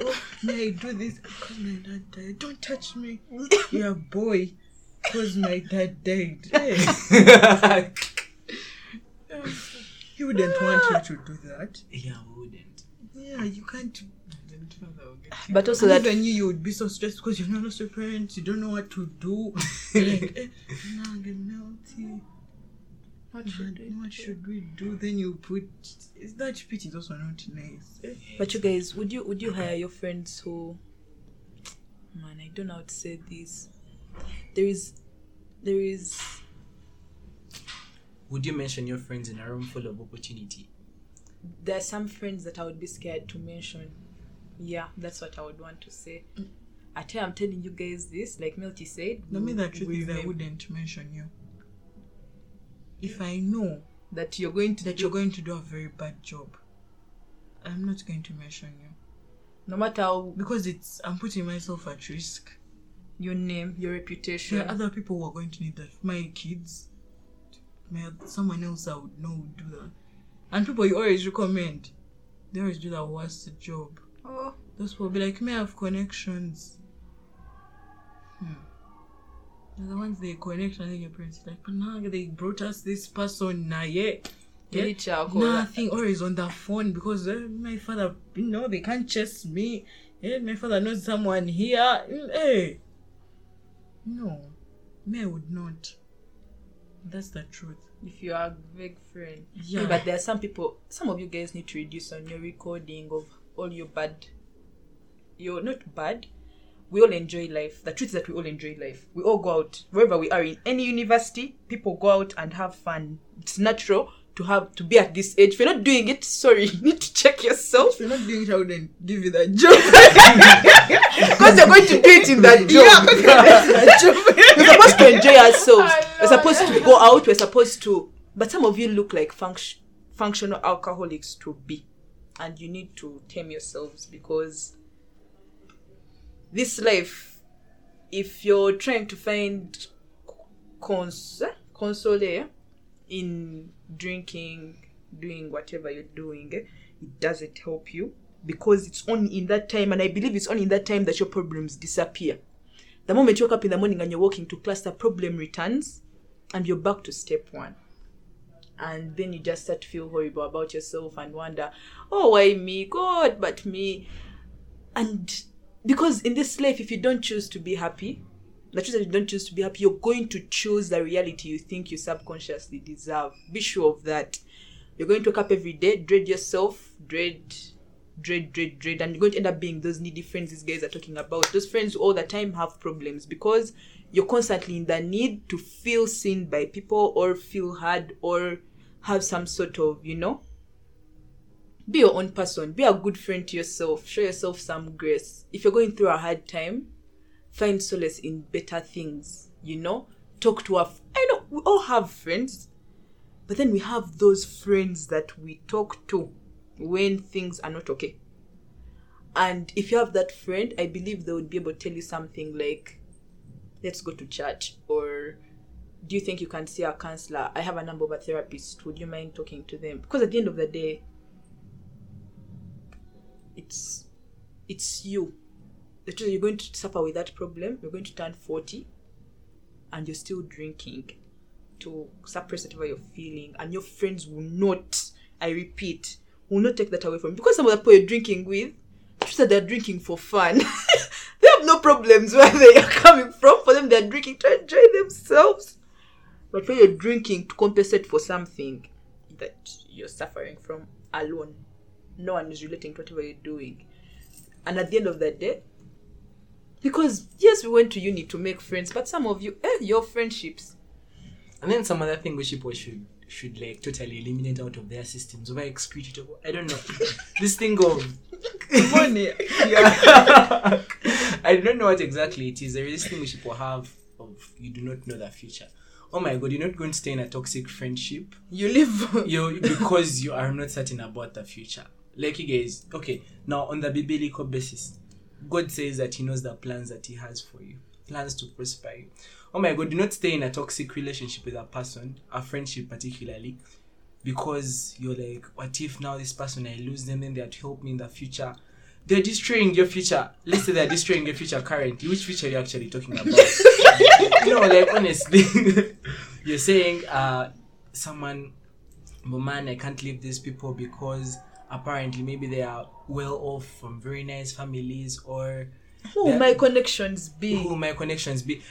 Oh, may I do this because my dad died? Don't touch me, you're a boy, because my dad died. Hey, he wouldn't want you to do that. yeah, we wouldn't. Yeah, you can't. But also And that even you, you would be so stressed because you've not lost your parents, you don't know what to do. Like, eh, nah, get melty. What should we What should we do? Then you put is that pity is also not nice. eh? But you guys, would you would you hire your friends who man, I don't know how to say this. There is there is Would you mention your friends in a room full of opportunity? there are some friends that I would be scared to mention. Yeah, that's what I would want to say. I tell I'm telling you guys this, like Melty said. No, me we- the truth is I wouldn't mention you. If I know that you're going to that do, you're going to do a very bad job, I'm not going to mention you no matter how because it's I'm putting myself at risk. your name, your reputation. There are other people who are going to need that. My kids, my someone else I would know would do that, and people you always recommend, they always do the worst job. oh, Those people be like, may I have connections? They're the ones they connect and then your parents are like, but now they brought us this person now, yeah. Charcoal. Nothing. Or is on the phone because uh, my father, you know, they can't chase me. Eh, my father knows someone here. Mm, Hey. No. Me, I would not. That's the truth. if you are a big friend. Yeah. But there are some people, some of you guys need to reduce on your recording of all your bad. You're not bad. We all enjoy life. The truth is that we all enjoy life. We all go out wherever we are in any university. People go out and have fun. It's natural to have to be at this age. If you're not doing it, sorry, you need to check yourself If you're not doing it, I wouldn't give you that job. because you're going to do it in that job. We're supposed to enjoy ourselves. We're supposed to go out. We're supposed to. But some of you look like func- functional alcoholics to be, and you need to tame yourselves because this life, if you're trying to find cons- console in drinking, doing whatever you're doing, eh, it doesn't help you because it's only in that time, and I believe it's only in that time that your problems disappear. The moment you wake up in the morning and you're walking to class, the problem returns, and you're back to step one. And then you just start to feel horrible about yourself and wonder, oh, why me? God, but me. And because in this life, if you don't choose to be happy, the truth that you don't choose to be happy, you're going to choose the reality you think you subconsciously deserve. Be sure of that. You're going to wake up every day, dread yourself, dread, dread, dread, dread, and you're going to end up being those needy friends these guys are talking about. Those friends who all the time have problems because you're constantly in the need to feel seen by people or feel heard or have some sort of, you know, be your own person. Be a good friend to yourself. Show yourself some grace. If you're going through a hard time, find solace in better things. You know, talk to I know we all have friends, but then we have those friends that we talk to when things are not okay. And if you have that friend, I believe they would be able to tell you something like, "Let's go to church," or "Do you think you can see a counselor? I have a number of a therapist. Would you mind talking to them?" Because at the end of the day, it's it's you. You're going to suffer with that problem. You're going to turn 40 and you're still drinking to suppress whatever you're feeling. And your friends will not, I repeat, will not take that away from you. Because some of the people you're drinking with, that they're drinking for fun. they have no problems where they are coming from. For them, they're drinking to enjoy themselves. But when you're drinking to compensate for something that you're suffering from alone, no one is relating to whatever you're doing. And at the end of the day, because yes, we went to uni to make friends, but some of you, eh, your friendships. And then some other thing which people should should like totally eliminate out of their systems over it. I don't know. this thing of Money. yeah. I don't know what exactly it is. There is this thing which people have of you do not know the future. Oh my god, you're not going to stay in a toxic friendship. You live. You because you are not certain about the future. Like you guys, okay, now on the biblical basis, God says that He knows the plans that He has for you, plans to prosper you. Oh my God, do not stay in a toxic relationship with a person, a friendship particularly, because you're like, what if now this person I lose them, then they're to help me in the future. They're destroying your future. Let's say they're destroying your future currently. Which future are you actually talking about? you know like honestly, you're saying uh someone, but man, I can't leave these people because apparently maybe they are well off from very nice families or Who my connections be? who my connections be.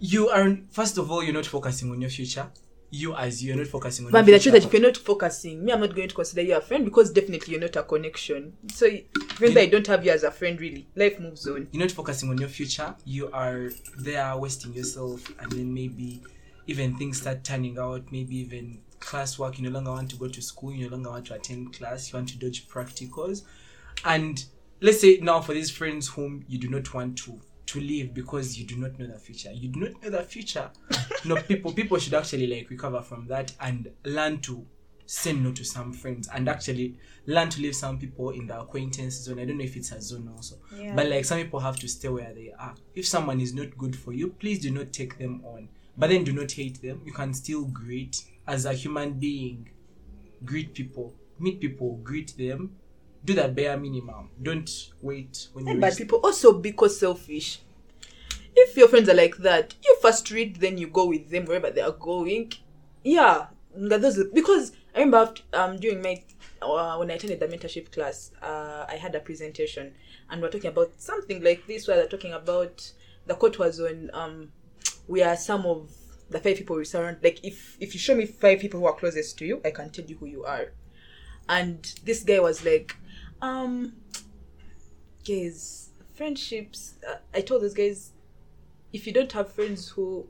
You are first of all, you're not focusing on your future. You as you, you're not focusing on. But your the truth future. that if you're not focusing, me, I'm not going to consider you a friend because definitely you're not a connection. So even though I don't have you as a friend, really, life moves on. you're not focusing on your future you are there wasting yourself and then maybe even things start turning out maybe even classwork you no longer want to go to school you no longer want to attend class you want to dodge practicals and let's say now for these friends whom you do not want to to leave because you do not know the future you do not know the future no people people should actually like recover from that and learn to say no to some friends and actually learn to leave some people in the acquaintance zone i don't know if it's a zone also but like some people have to stay where they are. If someone is not good for you, please do not take them on. But then do not hate them. You can still greet as a human being. Greet people, meet people, greet them. Do that bare minimum. Don't wait when you But people also because selfish. If your friends are like that, you first read, then you go with them wherever they are going. Yeah, those because I remember after, um during my uh, when I attended the mentorship class, uh, I had a presentation and we are talking about something like this where they're talking about the quote was on um we are some of the five people we surround like if if you show me five people who are closest to you, I can tell you who you are. And this guy was like, um guys, friendships uh, I told those guys if you don't have friends who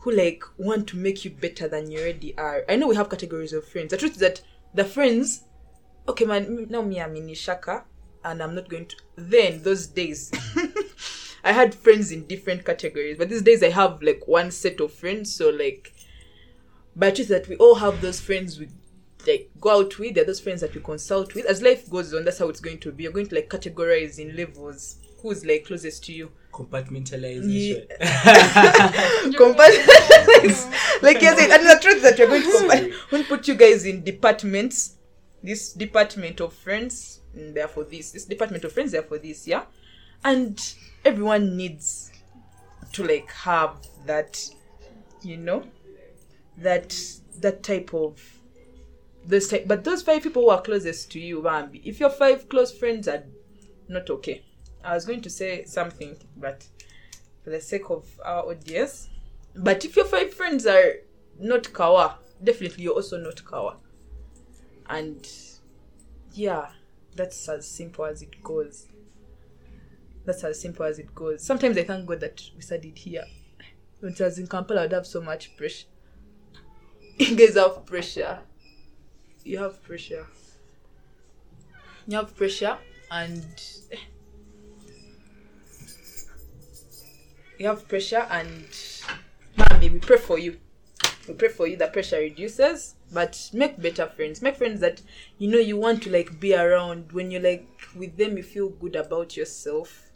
who like want to make you better than you already are. I know we have categories of friends. The truth is that the friends, okay, man, now me I'm in Ishaka, and I'm not going to. Then those days, I had friends in different categories, but these days I have like one set of friends. So like, but the truth that we all have those friends we like go out with. They're those friends that we consult with. As life goes on, that's how it's going to be. You're going to like categorize in levels. Who's like closest to you? Compartmentalization. compartmentalize. like yes, and the truth is that you're going to compart- when put you guys in departments. This department of friends, mm, they're for this. This department of friends, they're for this. Yeah, and everyone needs to like have that, you know, that that type of this type. But those five people who are closest to you, Bambi. If your five close friends are not okay, I was going to say something, but for the sake of our audience. But if your five friends are not kawa, definitely you're also not kawa. And yeah, that's as simple as it goes. That's as simple as it goes. Sometimes I thank God that we studied here. When I was in Kampala, I'd have so much pressure. You guys have pressure. You have pressure. You have pressure, and eh. you have pressure and mommy we pray for you we pray for you that pressure reduces but make better friends make friends that you know you want to like be around when you're like with them you feel good about yourself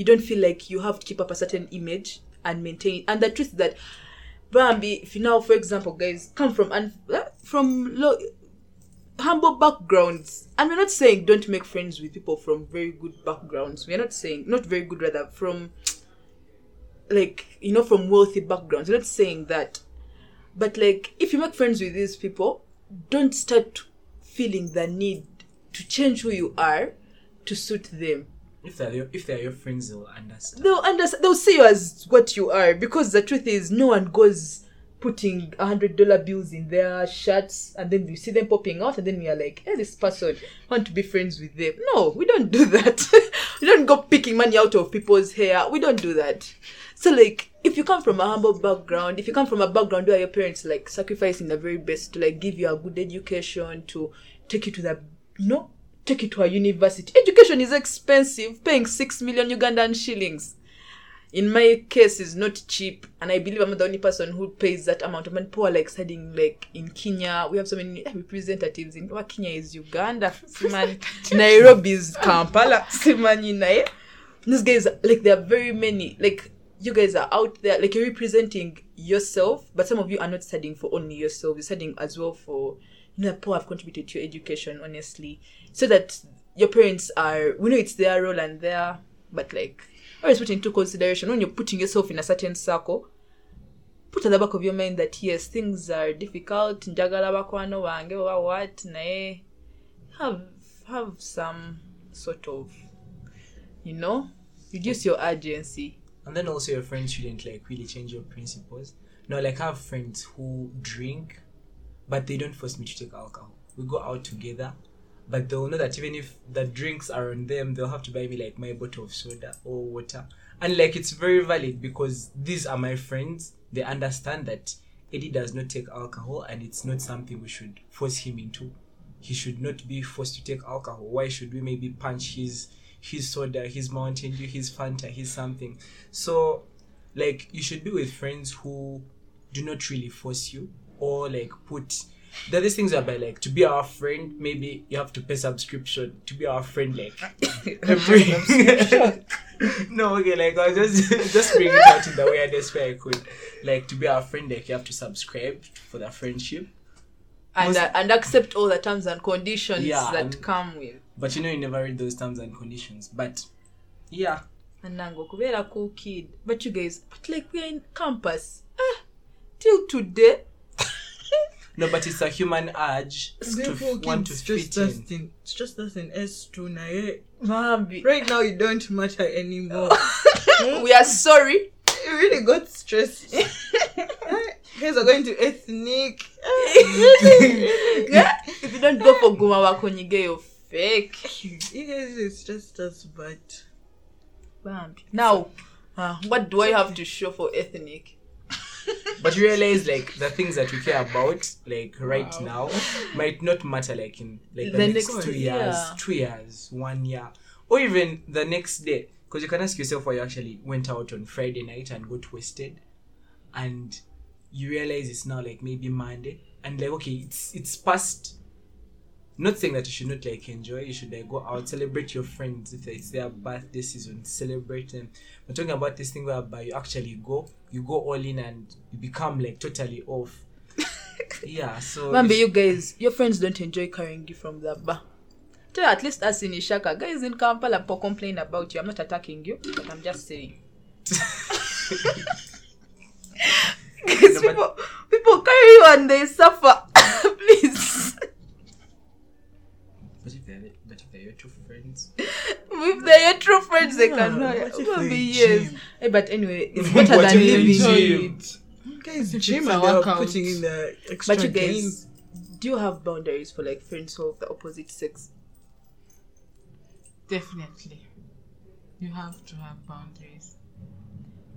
you don't feel like you have to keep up a certain image and maintain and the truth is that Bambi, if you now for example guys come from and uh, from low humble backgrounds. And we're not saying don't make friends with people from very good backgrounds. We're not saying not very good rather from like you know from wealthy backgrounds. We're not saying that. But like if you make friends with these people don't start feeling the need to change who you are to suit them If they're your, if they're your friends, they'll understand. they'll understand. They'll see you as what you are because the truth is no one goes putting hundred dollar bills in their shirts and then you see them popping out and then we are like hey this person want to be friends with them. No we don't do that. We don't go picking money out of people's hair. We don't do that. So like if you come from a humble background if you come from a background where your parents like sacrificing the very best to like give you a good education to take you to the you know take it to a university. Education is expensive paying 6 million ugandan shillings. In my case is not cheap and i believe i'm the only person who pays that amount. Of money Poor, like studying like in kenya. We have so many representatives in what kenya is uganda. Siman nairobi is kampala. Simanyi naye these guys like there are very many like you guys are out there like you're representing yourself but some of you are not studying for only yourself. You're studying as well for people have contributed to your education honestly so that your parents are we know it's their role and their but like always put into consideration when you're putting yourself in a certain circle put at the back of your mind that yes things are difficult njagala bakwano bange or what naye have have some sort of you know reduce your urgency And then also your friends shouldn't like really change your principles. No, like I have friends who drink, but they don't force me to take alcohol. We go out together, but they'll know that even if the drinks are on them, they'll have to buy me like my bottle of soda or water. And like it's very valid because these are my friends. They understand that Eddie does not take alcohol and it's not something we should force him into. He should not be forced to take alcohol. Why should we maybe punch his his soda, his Mountain Dew, his Fanta, his something? So like you should be with friends who do not really force you or like put there are these things whereby like to be our friend maybe you have to pay subscription. To be our friend like every no okay like I was just just bring it out in the weirdest way I could like to be our friend like you have to subscribe for the friendship. And Most- uh, and accept all the terms and conditions Yeah, that and- come with. but you know you never read those terms and conditions but yeah. Nanango kubeera cool kid. But you guys but like we're in campus. Eh, till today No, but it's a human urge to f- want to it's just fit us in. in. It's just us in S2 now. Yeah. Mambi. Right now, you don't matter anymore. we are sorry. you really got stressed. Guys are going to ethnic. Yeah? If you don't go for Guma Wakonyige, you're fake. You guys, it's just us, but Bambi. Now, uh, what do I have to show for ethnic? But you realize like the things that you care about, like right Wow. now, might not matter like in like the, The next, next two years, year. two years, one year, or even the next day. Because you can ask yourself why you actually went out on Friday night and got wasted, and you realize it's now like maybe Monday, and like okay, it's it's past. Not saying that you should not like enjoy. You should like go out, celebrate your friends if it's their birthday season, celebrate them. We're talking about this thing whereby you actually go, you go all in, and you become like totally off. yeah. So Mambi, it's- you guys, your friends don't enjoy carrying you from the bar. Tell at least us in Ishaka, guys in Kampala po complain about you. I'm not attacking you, but I'm just saying. Guys, No, people, people carry you and they suffer. Please. But if they're, but if they're your two friends, If they're your true friends, they can know. what if Mambi, they yes. gym? Hey, but anyway, it's better than if they living. gym? guys, gym it's a and they're workout. putting in the extra But you guys, gains. do you have boundaries for like friends of the opposite sex? Definitely. You have to have boundaries.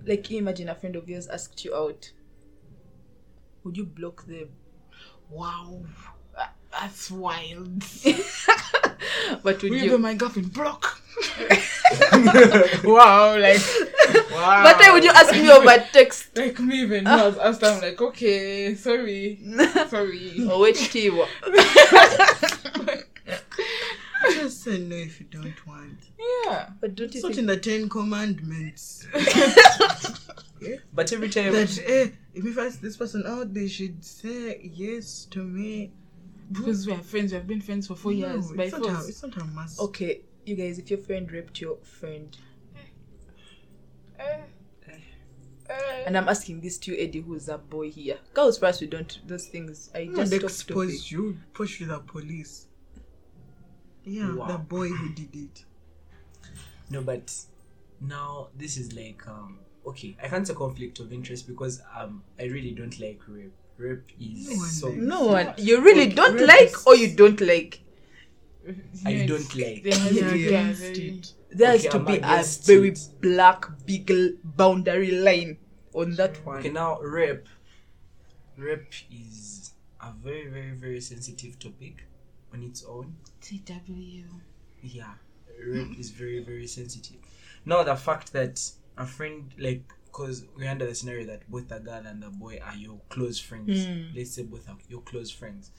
Like, you imagine a friend of yours asked you out. Would you block them? Wow. Tha- That's wild. But would Will you? you my girlfriend block? wow, like wow. But then would you ask me over text? like me even I was asked I'm like, okay, sorry. Sorry. or which Tiwa? Just say no if you don't want. Yeah. But don't you It's not in the Ten Commandments. but every time that eh, if we ask this person out, they should say yes to me. Because we are friends, we have been friends for four No, years. By it's, not a, it's not a must. Okay, you guys, if your friend raped your friend, Eh, eh. and I'm asking this to you, Eddie, who's a boy here. Girls first, we don't those things. I just stop expose talking. you, push to the police. Yeah, Wow. the boy who did it. No, but now this is like um okay. I can't say conflict of interest because um I really don't like rape. Rape is No one so likes No one, you really don't like, or you don't like. I Yes. don't like. There has Yeah, to be a against very- it. There has Okay, to I'm be a very it. black, big l- boundary line on that one. Okay, now rape. Rape is a very very very sensitive topic on its own. TW. yeah rape is very very sensitive now the fact that a friend like because we're under the scenario that both the girl and the boy are your close friends. Hmm. Let's say both are your close friends.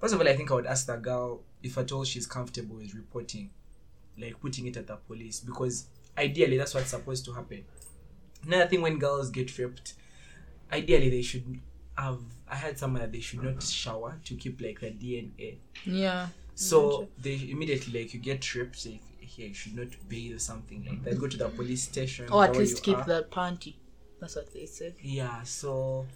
First of all i think i would ask the girl if at all she's comfortable with reporting like putting it at the police because ideally that's what's supposed to happen. Another thing when girls get raped ideally they should have i heard somewhere that they should not shower to keep like the dna Yeah. so they immediately like you get tripped like here you should not bathe or something like that. Go to the police station. Or at least keep are. that panty. That's what they said. Yeah, so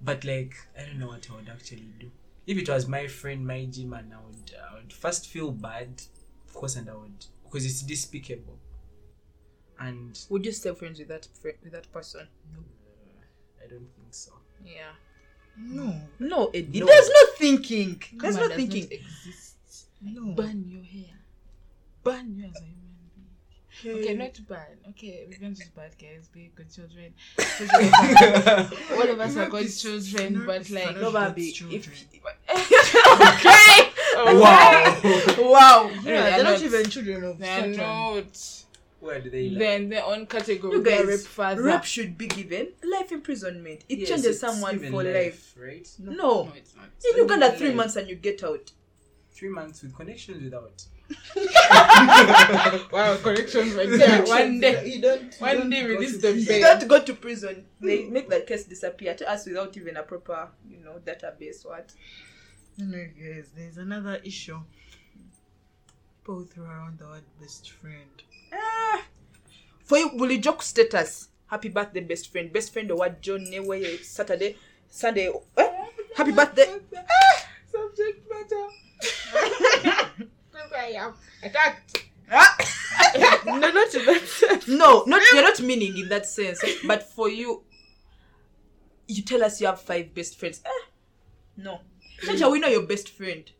but like I don't know what I would actually do. If it was my friend, my gym and I would I would first feel bad, of course, and I would because it's despicable. And Would you stay friends with that friend, with that person? No. Uh, I don't think so. Yeah. No, No, Eddie. No. There's no thinking. There's on, no thinking. Not exist. no. Burn your hair. Burn you as a human being. Okay, not bad. Okay, revenge is bad, guys. Be good children. Children All of us are good children, but like. No, baby. children. If okay. Wow. wow. Yeah, No, they're, they're not, not. even children of They're Satan. not. Where do they live? Then their own category. You guys, rape further. rape should be given life imprisonment. It Yes, changes someone for life. right? No. No, it's not. In Uganda, three life. months and you get out. Three months with connections without. Wow, corrections right there. One day. You don't. One don't day release to the. You bail. don't go to prison. They make the case disappear to us without even a proper, you know, database. What? Anyway, guys, there's another issue. People who throw around the word best friend. Ah. For you, will you joke status? Happy birthday, best friend. Best friend or what? John Newe Saturday, Sunday. Eh? Happy birthday. Subject matter. I am attacked. no, not in that sense. No, not you're not meaning in that sense. But for you, you tell us you have five best friends. Eh, no. Chacha, we know your best friend.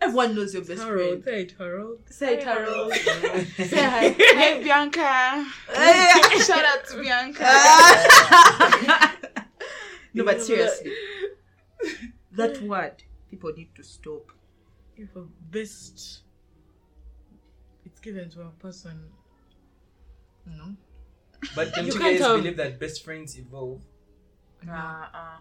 Everyone knows your best Harold, friend. say it, Harold. Say it, Harold. Say hi. Hi, Bianca. Shout out to Bianca. no, but seriously, that word people need to stop. If a best, it's given to a person. No. But don't You you, guys have- believe that best friends evolve? Uh, uh.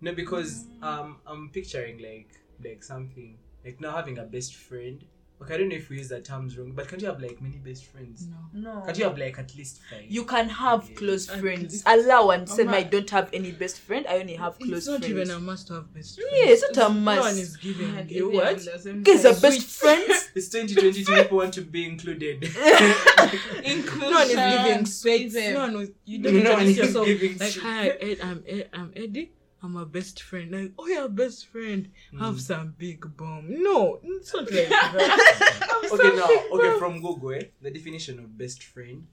No, because um, I'm picturing like like something like now having a best friend. Okay, I don't know if we use that terms wrong, but can't you have like many best friends? No. No. Can't you have like at least five? You can have Yeah. close And friends. it's- Allow and say, Mama- I don't have any best friend. I only have close it's not friends. even a must to have best friends. Yeah, it's not a must. No must. one is giving Like, you if what? in the Guys are best friends. It's 2022. people want to be included. Inclusion. No one is giving sweets. No one was, you don't one introduce is yourself giving like, hi, Ed, I'm Ed, I'm Eddie. I'm a best friend. Like, oh, yeah, best friend. Have Mm. some big bomb. No, it's not like that. okay, now, okay, from Google, eh, the definition of best friend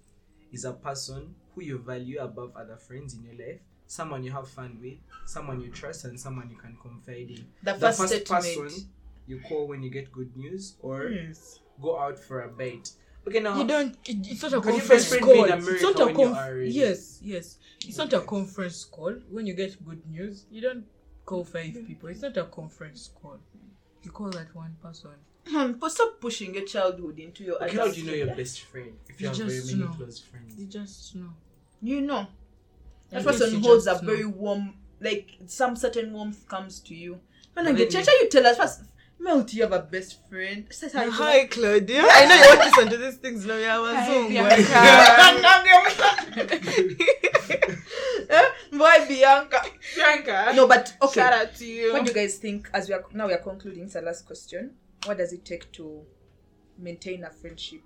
is a person who you value above other friends in your life, someone you have fun with, someone you trust, and someone you can confide in. The The first, first person you call when you get good news or yes. go out for a bite. Okay, now You don't. it- It's not a conference call. be in It's not a conf- Yes, yes. It's not a conference call. When you get good news, you don't call five people. It's not a conference call. You call that one person. Hmm, but stop pushing your childhood into your Okay, how do you know your best friend if you, You have very just many know. close friends? You just know. You know. That I person holds a know. very warm, like some certain warmth comes to you. When But I get then Chacha, you tell us first. Melt, you have a best friend. Says hi. Hi, Claudia. I know you want to listen to these things now. Yeah, I Hi, was Bianca. Boy, Bianca. Bianca. No, but okay. Shout out to you. What do you guys think? As we are now, we are concluding. It's the last question. What does it take to maintain a friendship?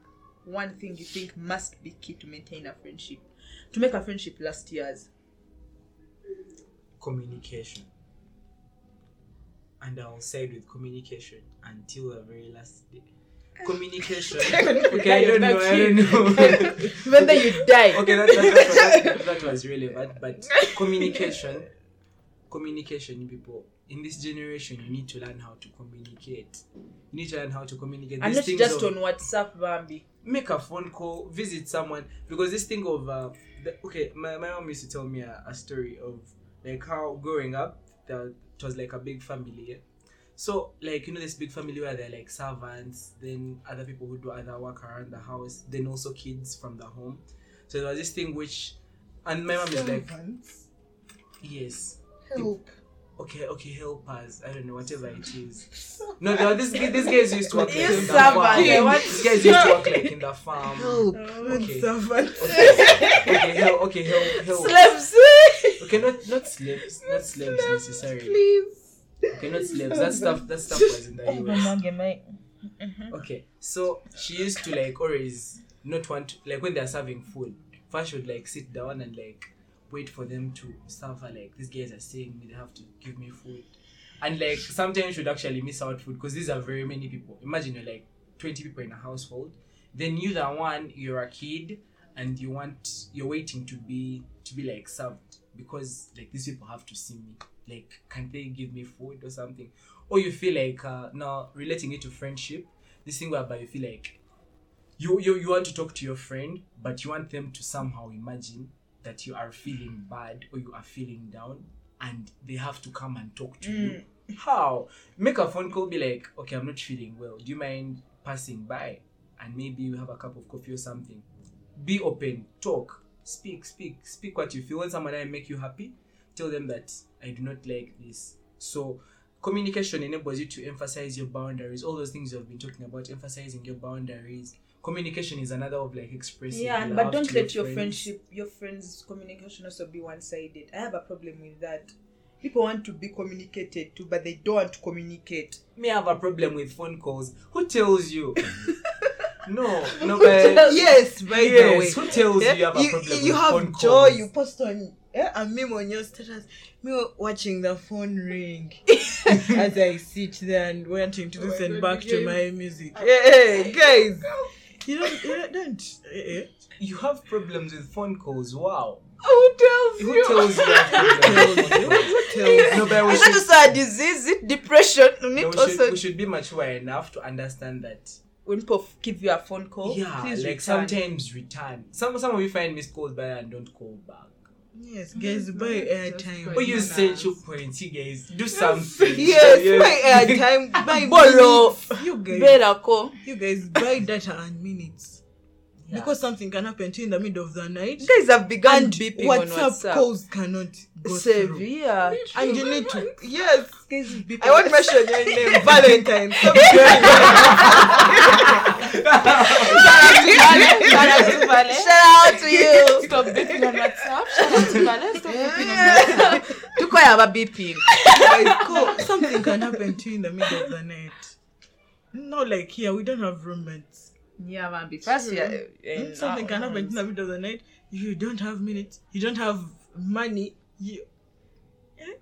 One thing you think must be key to maintain a friendship, to make a friendship last years. Communication. And I'll side with communication until the very last day. Communication. okay, I don't know. I don't know. Whether you die. okay, that, that, that, that, was relevant, but communication, communication, people in this generation, you need to learn how to communicate. You need to learn how to communicate. and not just of- on WhatsApp, Bambi. make a phone call, visit someone because this thing of uh, the, okay, my, my mom used to tell me a, a story of like how growing up that it was like a big family. Yeah? So like you know this big family where they're like servants, then other people who do other work around the house, then also kids from the home. So there was this thing which, and my mom is like, yes, Help. okay, okay, help us. I don't know, whatever it is. No, no, this these guys used to work like in the farm. I want These guys used to work like in the farm. Help. Okay. Servant. okay, help, okay, help, help. Slaves. Okay, not not slaves, not slaves necessarily. Please. Okay, not slaves. That stuff, that stuff was in the US. Okay, so she used to like always not want to, like when they're serving food. First, she would like sit down and like wait for them to serve her. Like these guys are saying me, they have to give me food, and like sometimes she would actually miss out food because these are very many people. Imagine you're like twenty people in a household. Then you the one you're a kid and you want you're waiting to be to be like served because like these people have to see me. Like, can they give me food or something? Or you feel like uh now relating it to friendship, this thing whereby you feel like you, you you want to talk to your friend, but you want them to somehow imagine that you are feeling bad or you are feeling down and they have to come and talk to you. How? Make a phone call, be like, okay, I'm not feeling well. Do you mind passing by? And maybe you have a cup of coffee or something. Be open, talk, speak, speak, speak what you feel. When someone I make you happy, tell them that I do not like this. So communication enables you to emphasize your boundaries. All those things you have been talking about, emphasizing your boundaries. Communication is another of like expressing. Yeah, but don't let your friends. friendship, your friends' communication also be one-sided. I have a problem with that. People want to be communicated to, but they don't want to communicate. may have a problem with phone calls. Who tells you? no, no, but tells- Yes, by the way. yes, who tells you you have a you, problem you have joy. calls? You post on Yeah, a meme on your status. Me watching the phone ring as I sit there and wanting to Oh listen God, back to my music. Hey, hey, guys, you don't, you don't, eh, eh. You have problems with phone calls. Wow. Who tells you Who you? tells you you have problems with phone calls? No, but we that should, just a disease? Is it depression? You no, we, also we should be mature enough to understand that. When people give you a phone call. yeah, please like return. sometimes return. Some some of you find missed calls by and don't call back. Yes, guys, mm, buy Just airtime. buy But you Bananas. say two points, you guys do something. Yes, buy airtime, buy Bolo. minutes. You guys, Better call. you guys buy data and minutes. Yeah. Because something can happen to you in the middle of the night. Guys have begun And beeping on WhatsApp, WhatsApp. calls cannot go through. Severe. And you need to, yes. Guys beeping. I won't mention your name, Valentine. Shout out to you. Stop beeping on WhatsApp. Shout out to Valen. Stop beeping on WhatsApp. Tuko ya ba beeping. Something can happen to you in the middle of the night. Not like here, we don't have roommates. Yeah, man. Be fast. Yeah. Hmm? Something can happen in the middle of the night. If You don't have minutes. You don't have money. You, eh?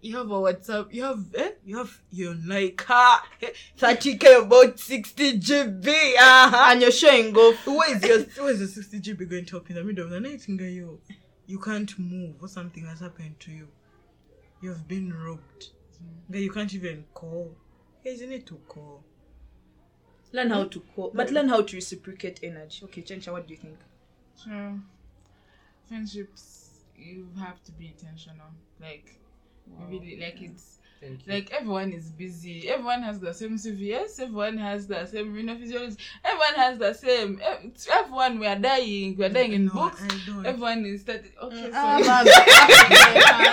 you have a WhatsApp. You have, eh? You have your Leica. 30k about 60 GB. Uh-huh. And you're showing off. Where is your where is your 60 GB going to up in the middle of the night, you? You can't move or something has happened to you. You've been robbed. Nga, you can't even call. Guys, you need to call. Learn how to call, but learn how to reciprocate energy. Okay, Chencha, what do you think? Sure. Friendships, you have to be intentional. Like, really, like it's Thank you. like everyone is busy. Everyone has the same CVS. Everyone has the same you know, physiology. Everyone has the same. Everyone, we are dying. We are dying in No, books. Everyone is starting. Okay, Ah,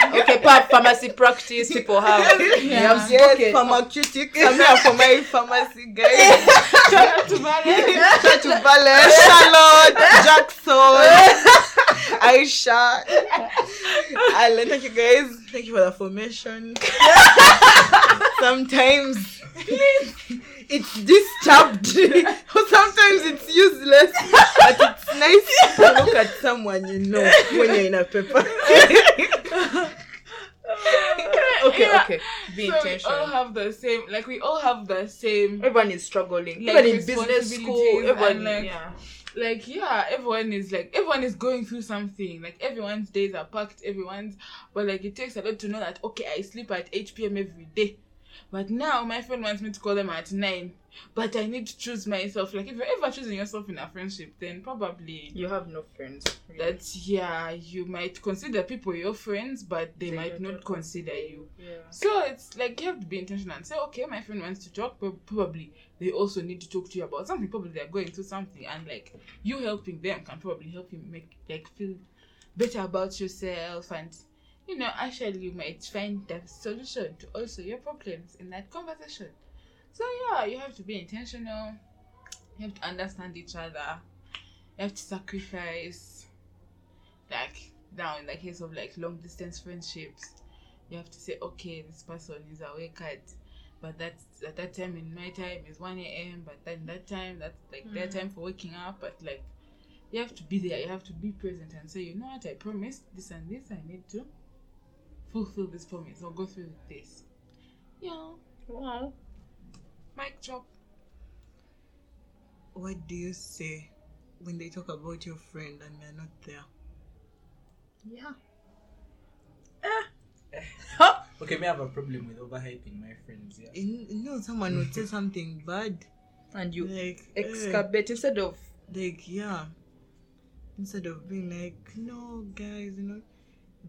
so Okay, pap, pharmacy practice people have. They Yeah. have Yes, spoken. pharmaceutics. I'm here for my pharmacy, guys. shout out to Valen. Shout to Valen, Charlotte, Jackson, Aisha. Alan, thank you guys. Thank you for the formation. Sometimes it's disturbed, sometimes it's useless, but it's nice to look at someone you know when you're in a paper. Okay, Yeah. okay. Be So we all have the same. Like we all have the same. Everyone is struggling. Like Even in business school, everyone. like, yeah. Like yeah everyone is like everyone is going through something. Like everyone's days are packed everyone's but like it takes a lot to know that okay i sleep at 8 p.m every day. But now my friend wants me to call them at 9 but i need to choose myself like if you're ever choosing yourself in a friendship then probably You have no friends. really. that yeah you might consider people your friends but they, They might not consider you yeah. so it's like you have to be intentional and say, okay, my friend wants to talk, but probably they also need to talk to you about something. Probably they're going through something, and like you helping them can probably help you make like feel better about yourself, and you know, actually you might find the solution to also your problems in that conversation. So yeah, you have to be intentional. You have to understand each other. You have to sacrifice. Like now, in the case of like long distance friendships, you have to say, okay, this person is awake at, but that's at that time in my time is 1 a.m. But then that time, that's like their hmm. time for waking up. But like, you have to be there. You have to be present and say, you know what, I promised this and this. I need to fulfill this promise or go through with this. Yeah, Wow. Mic drop. What do you say when they talk about your friend and they're not there? Yeah. Eh. Okay, may I have a problem with overhyping my friends. Yeah. You you know, someone would say something bad, And you like eh, excavate instead of like yeah instead of being like no guys you know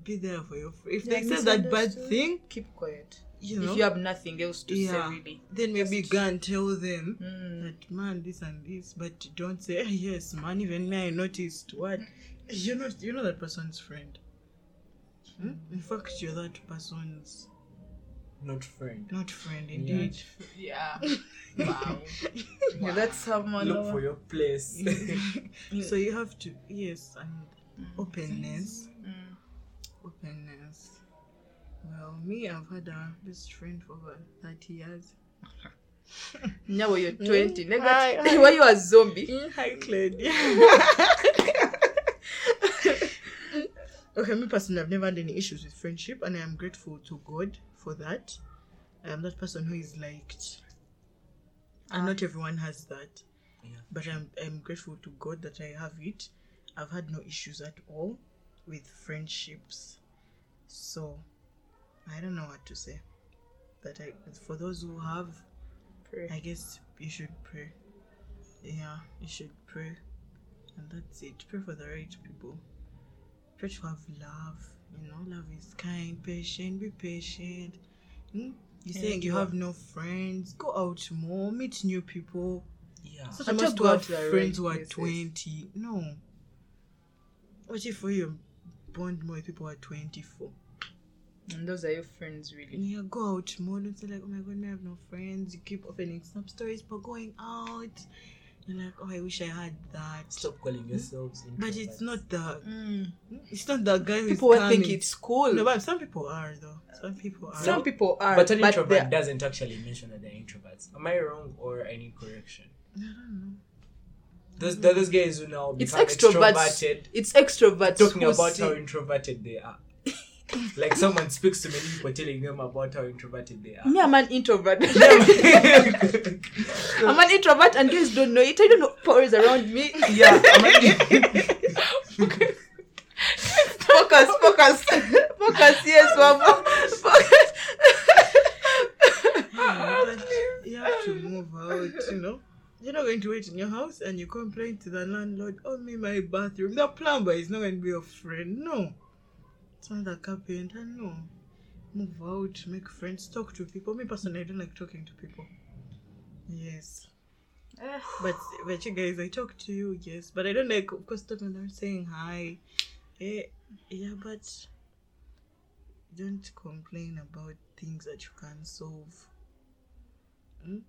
be there for your friend if Yeah, they say that bad thing keep quiet. You know If you have nothing else to Yeah. say, really. then maybe go and tell them Mm. that man this and this but don't say "Eh, yes man even me i noticed what you're not you're not that person's friend Hmm? in fact you're that person's Not friend. not friend indeed Yeah. wow. Yeah, that's someone. Look for your place. so you have to yes and openness Mm. openness well me i've had a best friend for over 30 years Now you're 20. Hi, Negative. hi. Why you a zombie? Hi, Claude. Okay, me personally, I've never had any issues with friendship, and I am grateful to God for that. I am that person who is liked, and not everyone has that. Yeah. But I'm I'm grateful to God that I have it. I've had no issues at all with friendships, so I don't know what to say. But I for those who have, Pray. I guess you should pray. Yeah, you should pray, and that's it. Pray for the right people. Pray to have love. You know, love is kind, patient. Be patient. Hmm? You Yeah, saying you you have no friends? Go out more, meet new people. Yeah. And a must just to have out to the friends who are places. twenty. No. What if you bond more with people who are twenty four? And those are your friends, really. Yeah, go out more. Don't say like, oh my god, I have no friends. You keep opening snap stories, but going out, you're like, oh, I wish I had that. Stop calling yourselves. But it's not the. Mm. It's not the guy who's People will think it's cool. No, but some people are though. Some people are. Some people are, But an but introvert they're- doesn't actually mention that they're introverts. Am I wrong or any correction? I don't know. Those they're those guys who now it's become extroverts. extroverted, It's extroverts talking about see- how introverted they are. Like someone speaks to many people telling them about how introverted they are. Me, I'm an introvert. I'm an introvert, and guys don't know it. I don't know powers around me. yeah, I'm focus, focus, focus. Yes, mama. Focus. you have to move out, you know. You're not going to wait in your house and you complain to the landlord, oh me my bathroom. The plumber is not going to be your friend. No. It's not the carpenter, know. Move out, make friends, talk to people. Me personally I don't like talking to people. Yes. But but you guys, I talk to you, yes. But I don't like of course talking and saying hi. Eh, yeah, but don't complain about things that you can solve. Mm?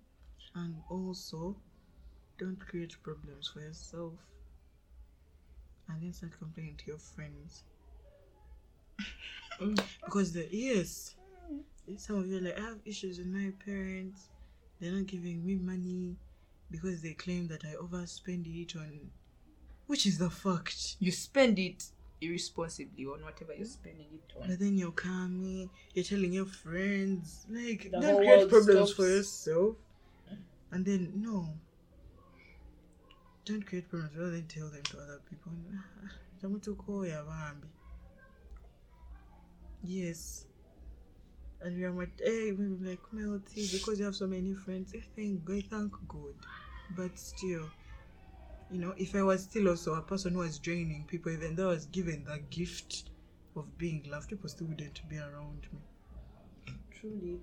And also, don't create problems for yourself. And then start complaining to your friends. Because the yes, some of you are like I have issues with my parents. They're not giving me money because they claim that I overspend it on, which is the fact. You spend it irresponsibly on whatever you're spending it on. But then you're coming, you're telling your friends, like, The don't create problems stops. for yourself. And then, no. Don't create problems, rather than tell them to other people. Yes. And we are eh, like, hey, we were like, Melty, because you have so many friends, I thank God, eh, thank God. But still, you know, if I was still also a person who was draining people, even though I was given that gift of being loved, people still wouldn't be around me. Truly.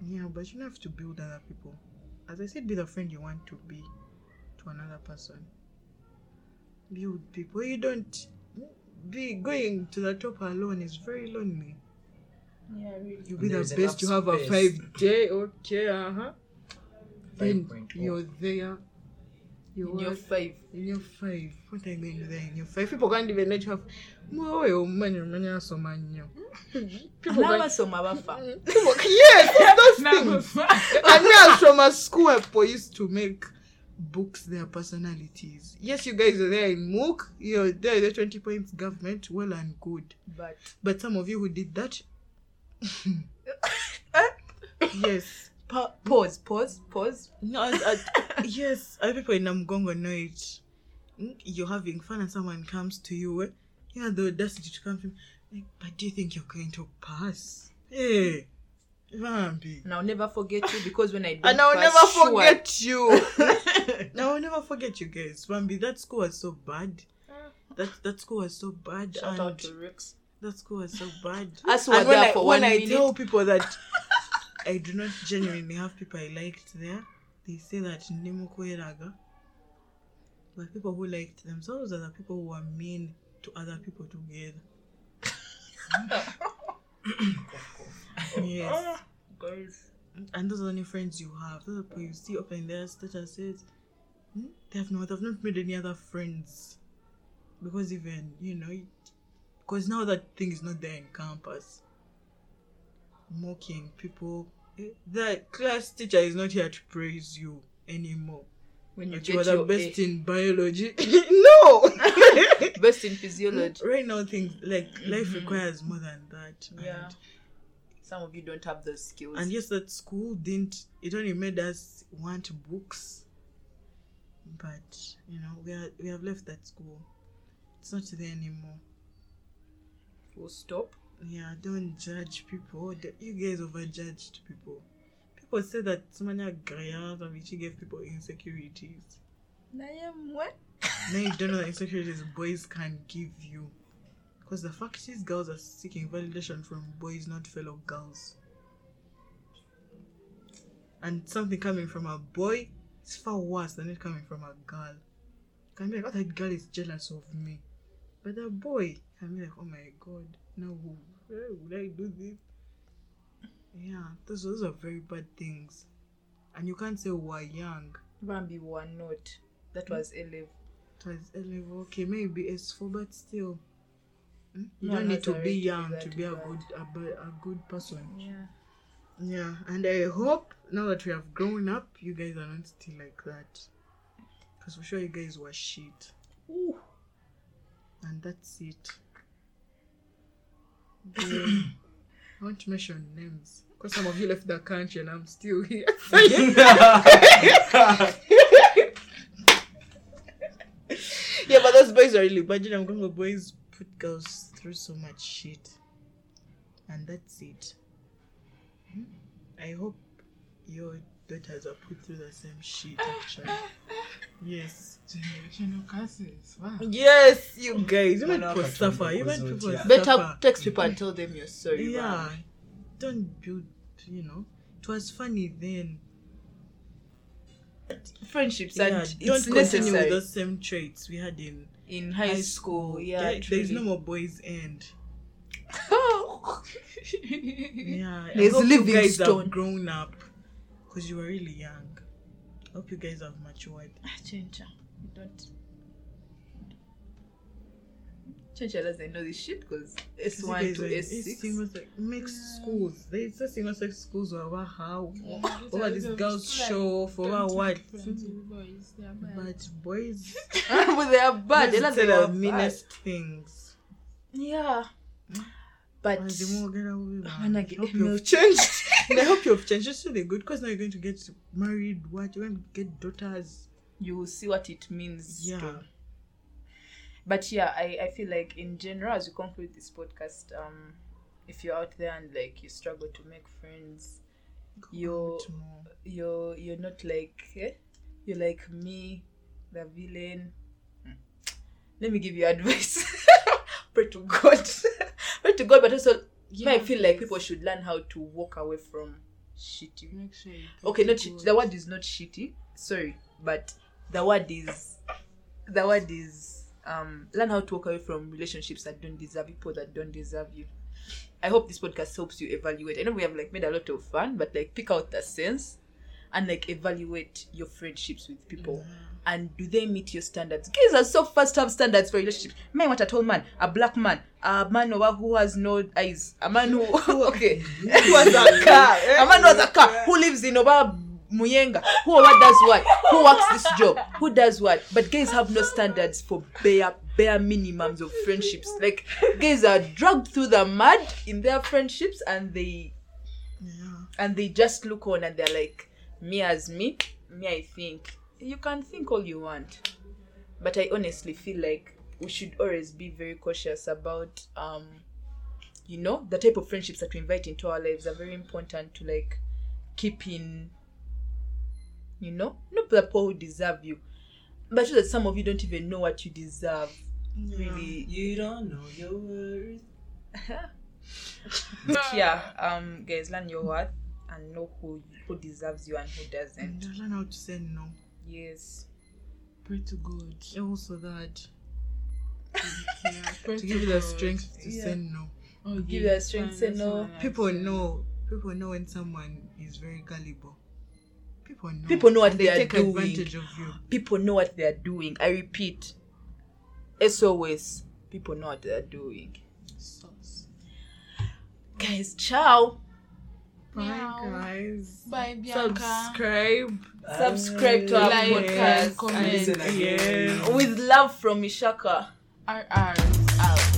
Yeah, but you don't have to build other people. As I said, be the friend you want to be to another person. Build people. You don't be going to the top alone is very lonely. Yeah, really. You'll be the best. You have space. a five day. Okay, uh huh. Then you're there. You're In your five. In your five. What are you going to do there in your five? People can't even let you have more money, money, so. People can't. some abafa. Yes, those things. and me from a school I used to make books their personalities. Yes, you guys are there in MOOC, you're there the 20 points government, well and good. But But some of you who did that, yes. pa- pause, pause, pause. No, at, at- yes, other people in Namugongo know it. You're having fun and someone comes to you, eh? you have the audacity to come to me, like, but do you think you're going to pass? Hey, Bambi. And I'll never forget you because when I And I'll never sure. forget you. no, I'll never forget you guys. Bambi, that school was so bad. Ah. That that school was so bad. Shout and out to Rex. that school was so bad. Us were and when there I, for when one I minute. tell people that I do not genuinely have people I liked there, they say that Nemukoeraga. But people who liked themselves are the people who are mean to other people together. yes. Guys. And those are the only friends you have. Those are people you see up in their statuses. Hmm? They have not, they've not made any other friends. Because even, you know, because now that thing is not there in campus. Mocking people. eh, The class teacher is not here to praise you anymore. when you you are the best A. in biology. no. best in physiology. right now, things like life requires more than that. Yeah. And, Some of you don't have those skills. and yes, that school didn't. It only made us want books. But you know, we are we have left that school. It's not there anymore. Full stop. Yeah, don't judge people. You guys overjudged people. People say that Sumania Gaya Vici gave people insecurities. I am what? now you don't know the insecurities boys can give you. Because the fact is, girls are seeking validation from boys, not fellow girls. And something coming from a boy is far worse than it coming from a girl. Can be like, oh, that girl is jealous of me. But a boy can be like, oh my god, no, why would I do this? Yeah, those, those are very bad things. And you can't say we're young. Bambi one note. That hmm? was A level. It was A level, okay, maybe S4, but still. Hmm? You No, don't need to be young to be a bad. good a, a good person. Yeah. Yeah, and I hope now that we have grown up, you guys are not still like that. Because for sure you guys were shit. Ooh. And that's it. I want to mention names. Because some of you left the country and I'm still here. yeah, but those boys are really Imagine I'm going to boys put girls through so much shit. And that's it. Hmm? I hope your daughters are put through the same shit, actually. Yes. Generational curses. Wow. Yes, you guys. You Man, might I people suffer. You might those people words, yeah. Better text people and tell them you're sorry. Yeah. man. Don't build, you know. It was funny then. Friendships Yeah, and don't it's continue with necessary those same traits we had in in high, school. Yeah, There- there's no more boys end. Yeah, There's you guys Livingstone. have grown up because you were really young. I hope you guys have matured. Ah, Chencha, you don't. Chencha doesn't know this shit because S1 to are- S it's six. single sex mixed mm. schools. There's a single sex schools over how Over over this girls show for over what. Boys, they. But boys, but they are bad. They boys like say the are bad. meanest things. Yeah, mm. but And the more get away, I get hope you've changed. and I hope you've changed. It's really good because now you're going to get married. What you're going to get daughters. you will see what it means. Yeah. to- But yeah, I, I feel like in general, as we conclude this podcast, um, if you're out there and like you struggle to make friends, you're you're you're not like eh? you're like me, the villain. Hmm. Let me give you advice. Pray to God. Pray to God, but also I feel like people should learn how to walk away from shitty. Make sure Okay, not shitty. The word is not shitty. Sorry, but the word is the word is um learn how to walk away from relationships that don't deserve you, people that don't deserve you. I hope this podcast helps you evaluate. I know we have like made a lot of fun, but like pick out the sense and like evaluate your friendships with people. And do they meet your standards? Guys are so fast to have standards for relationships. Man, what a tall man, a black man, a man who has no eyes, a man who okay, who has a car, a man who has a car, who lives in Oba Muyenga, who what does what, who works this job, who does what. But guys have no standards for bare bare minimums of friendships. Like guys are dragged through the mud in their friendships, and they and they just look on and they're like, me as me, me I think. You can think all you want. But I honestly feel like we should always be very cautious about um you know, the type of friendships that we invite into our lives are very important to like keep in you know, not the people who deserve you. But sure that some of you don't even know what you deserve. Really You don't know your worth. but yeah, um guys learn your worth and know who who deserves you and who doesn't. And learn how to say no. Yes. Pray to God. Also that Yeah, pray to give you the strength to Yeah. say no. Oh, Give yeah, that strength, fine, say no. People know. People know when someone is very gullible people know, people know what they, they are doing. People know what they are doing. I repeat, as always, people know what they are doing. Sauce. Guys, ciao. Bye, guys. Bye Bianca. Subscribe. Bye. Subscribe to our like, podcast. Comment. And. With love from Ishaka. RR out.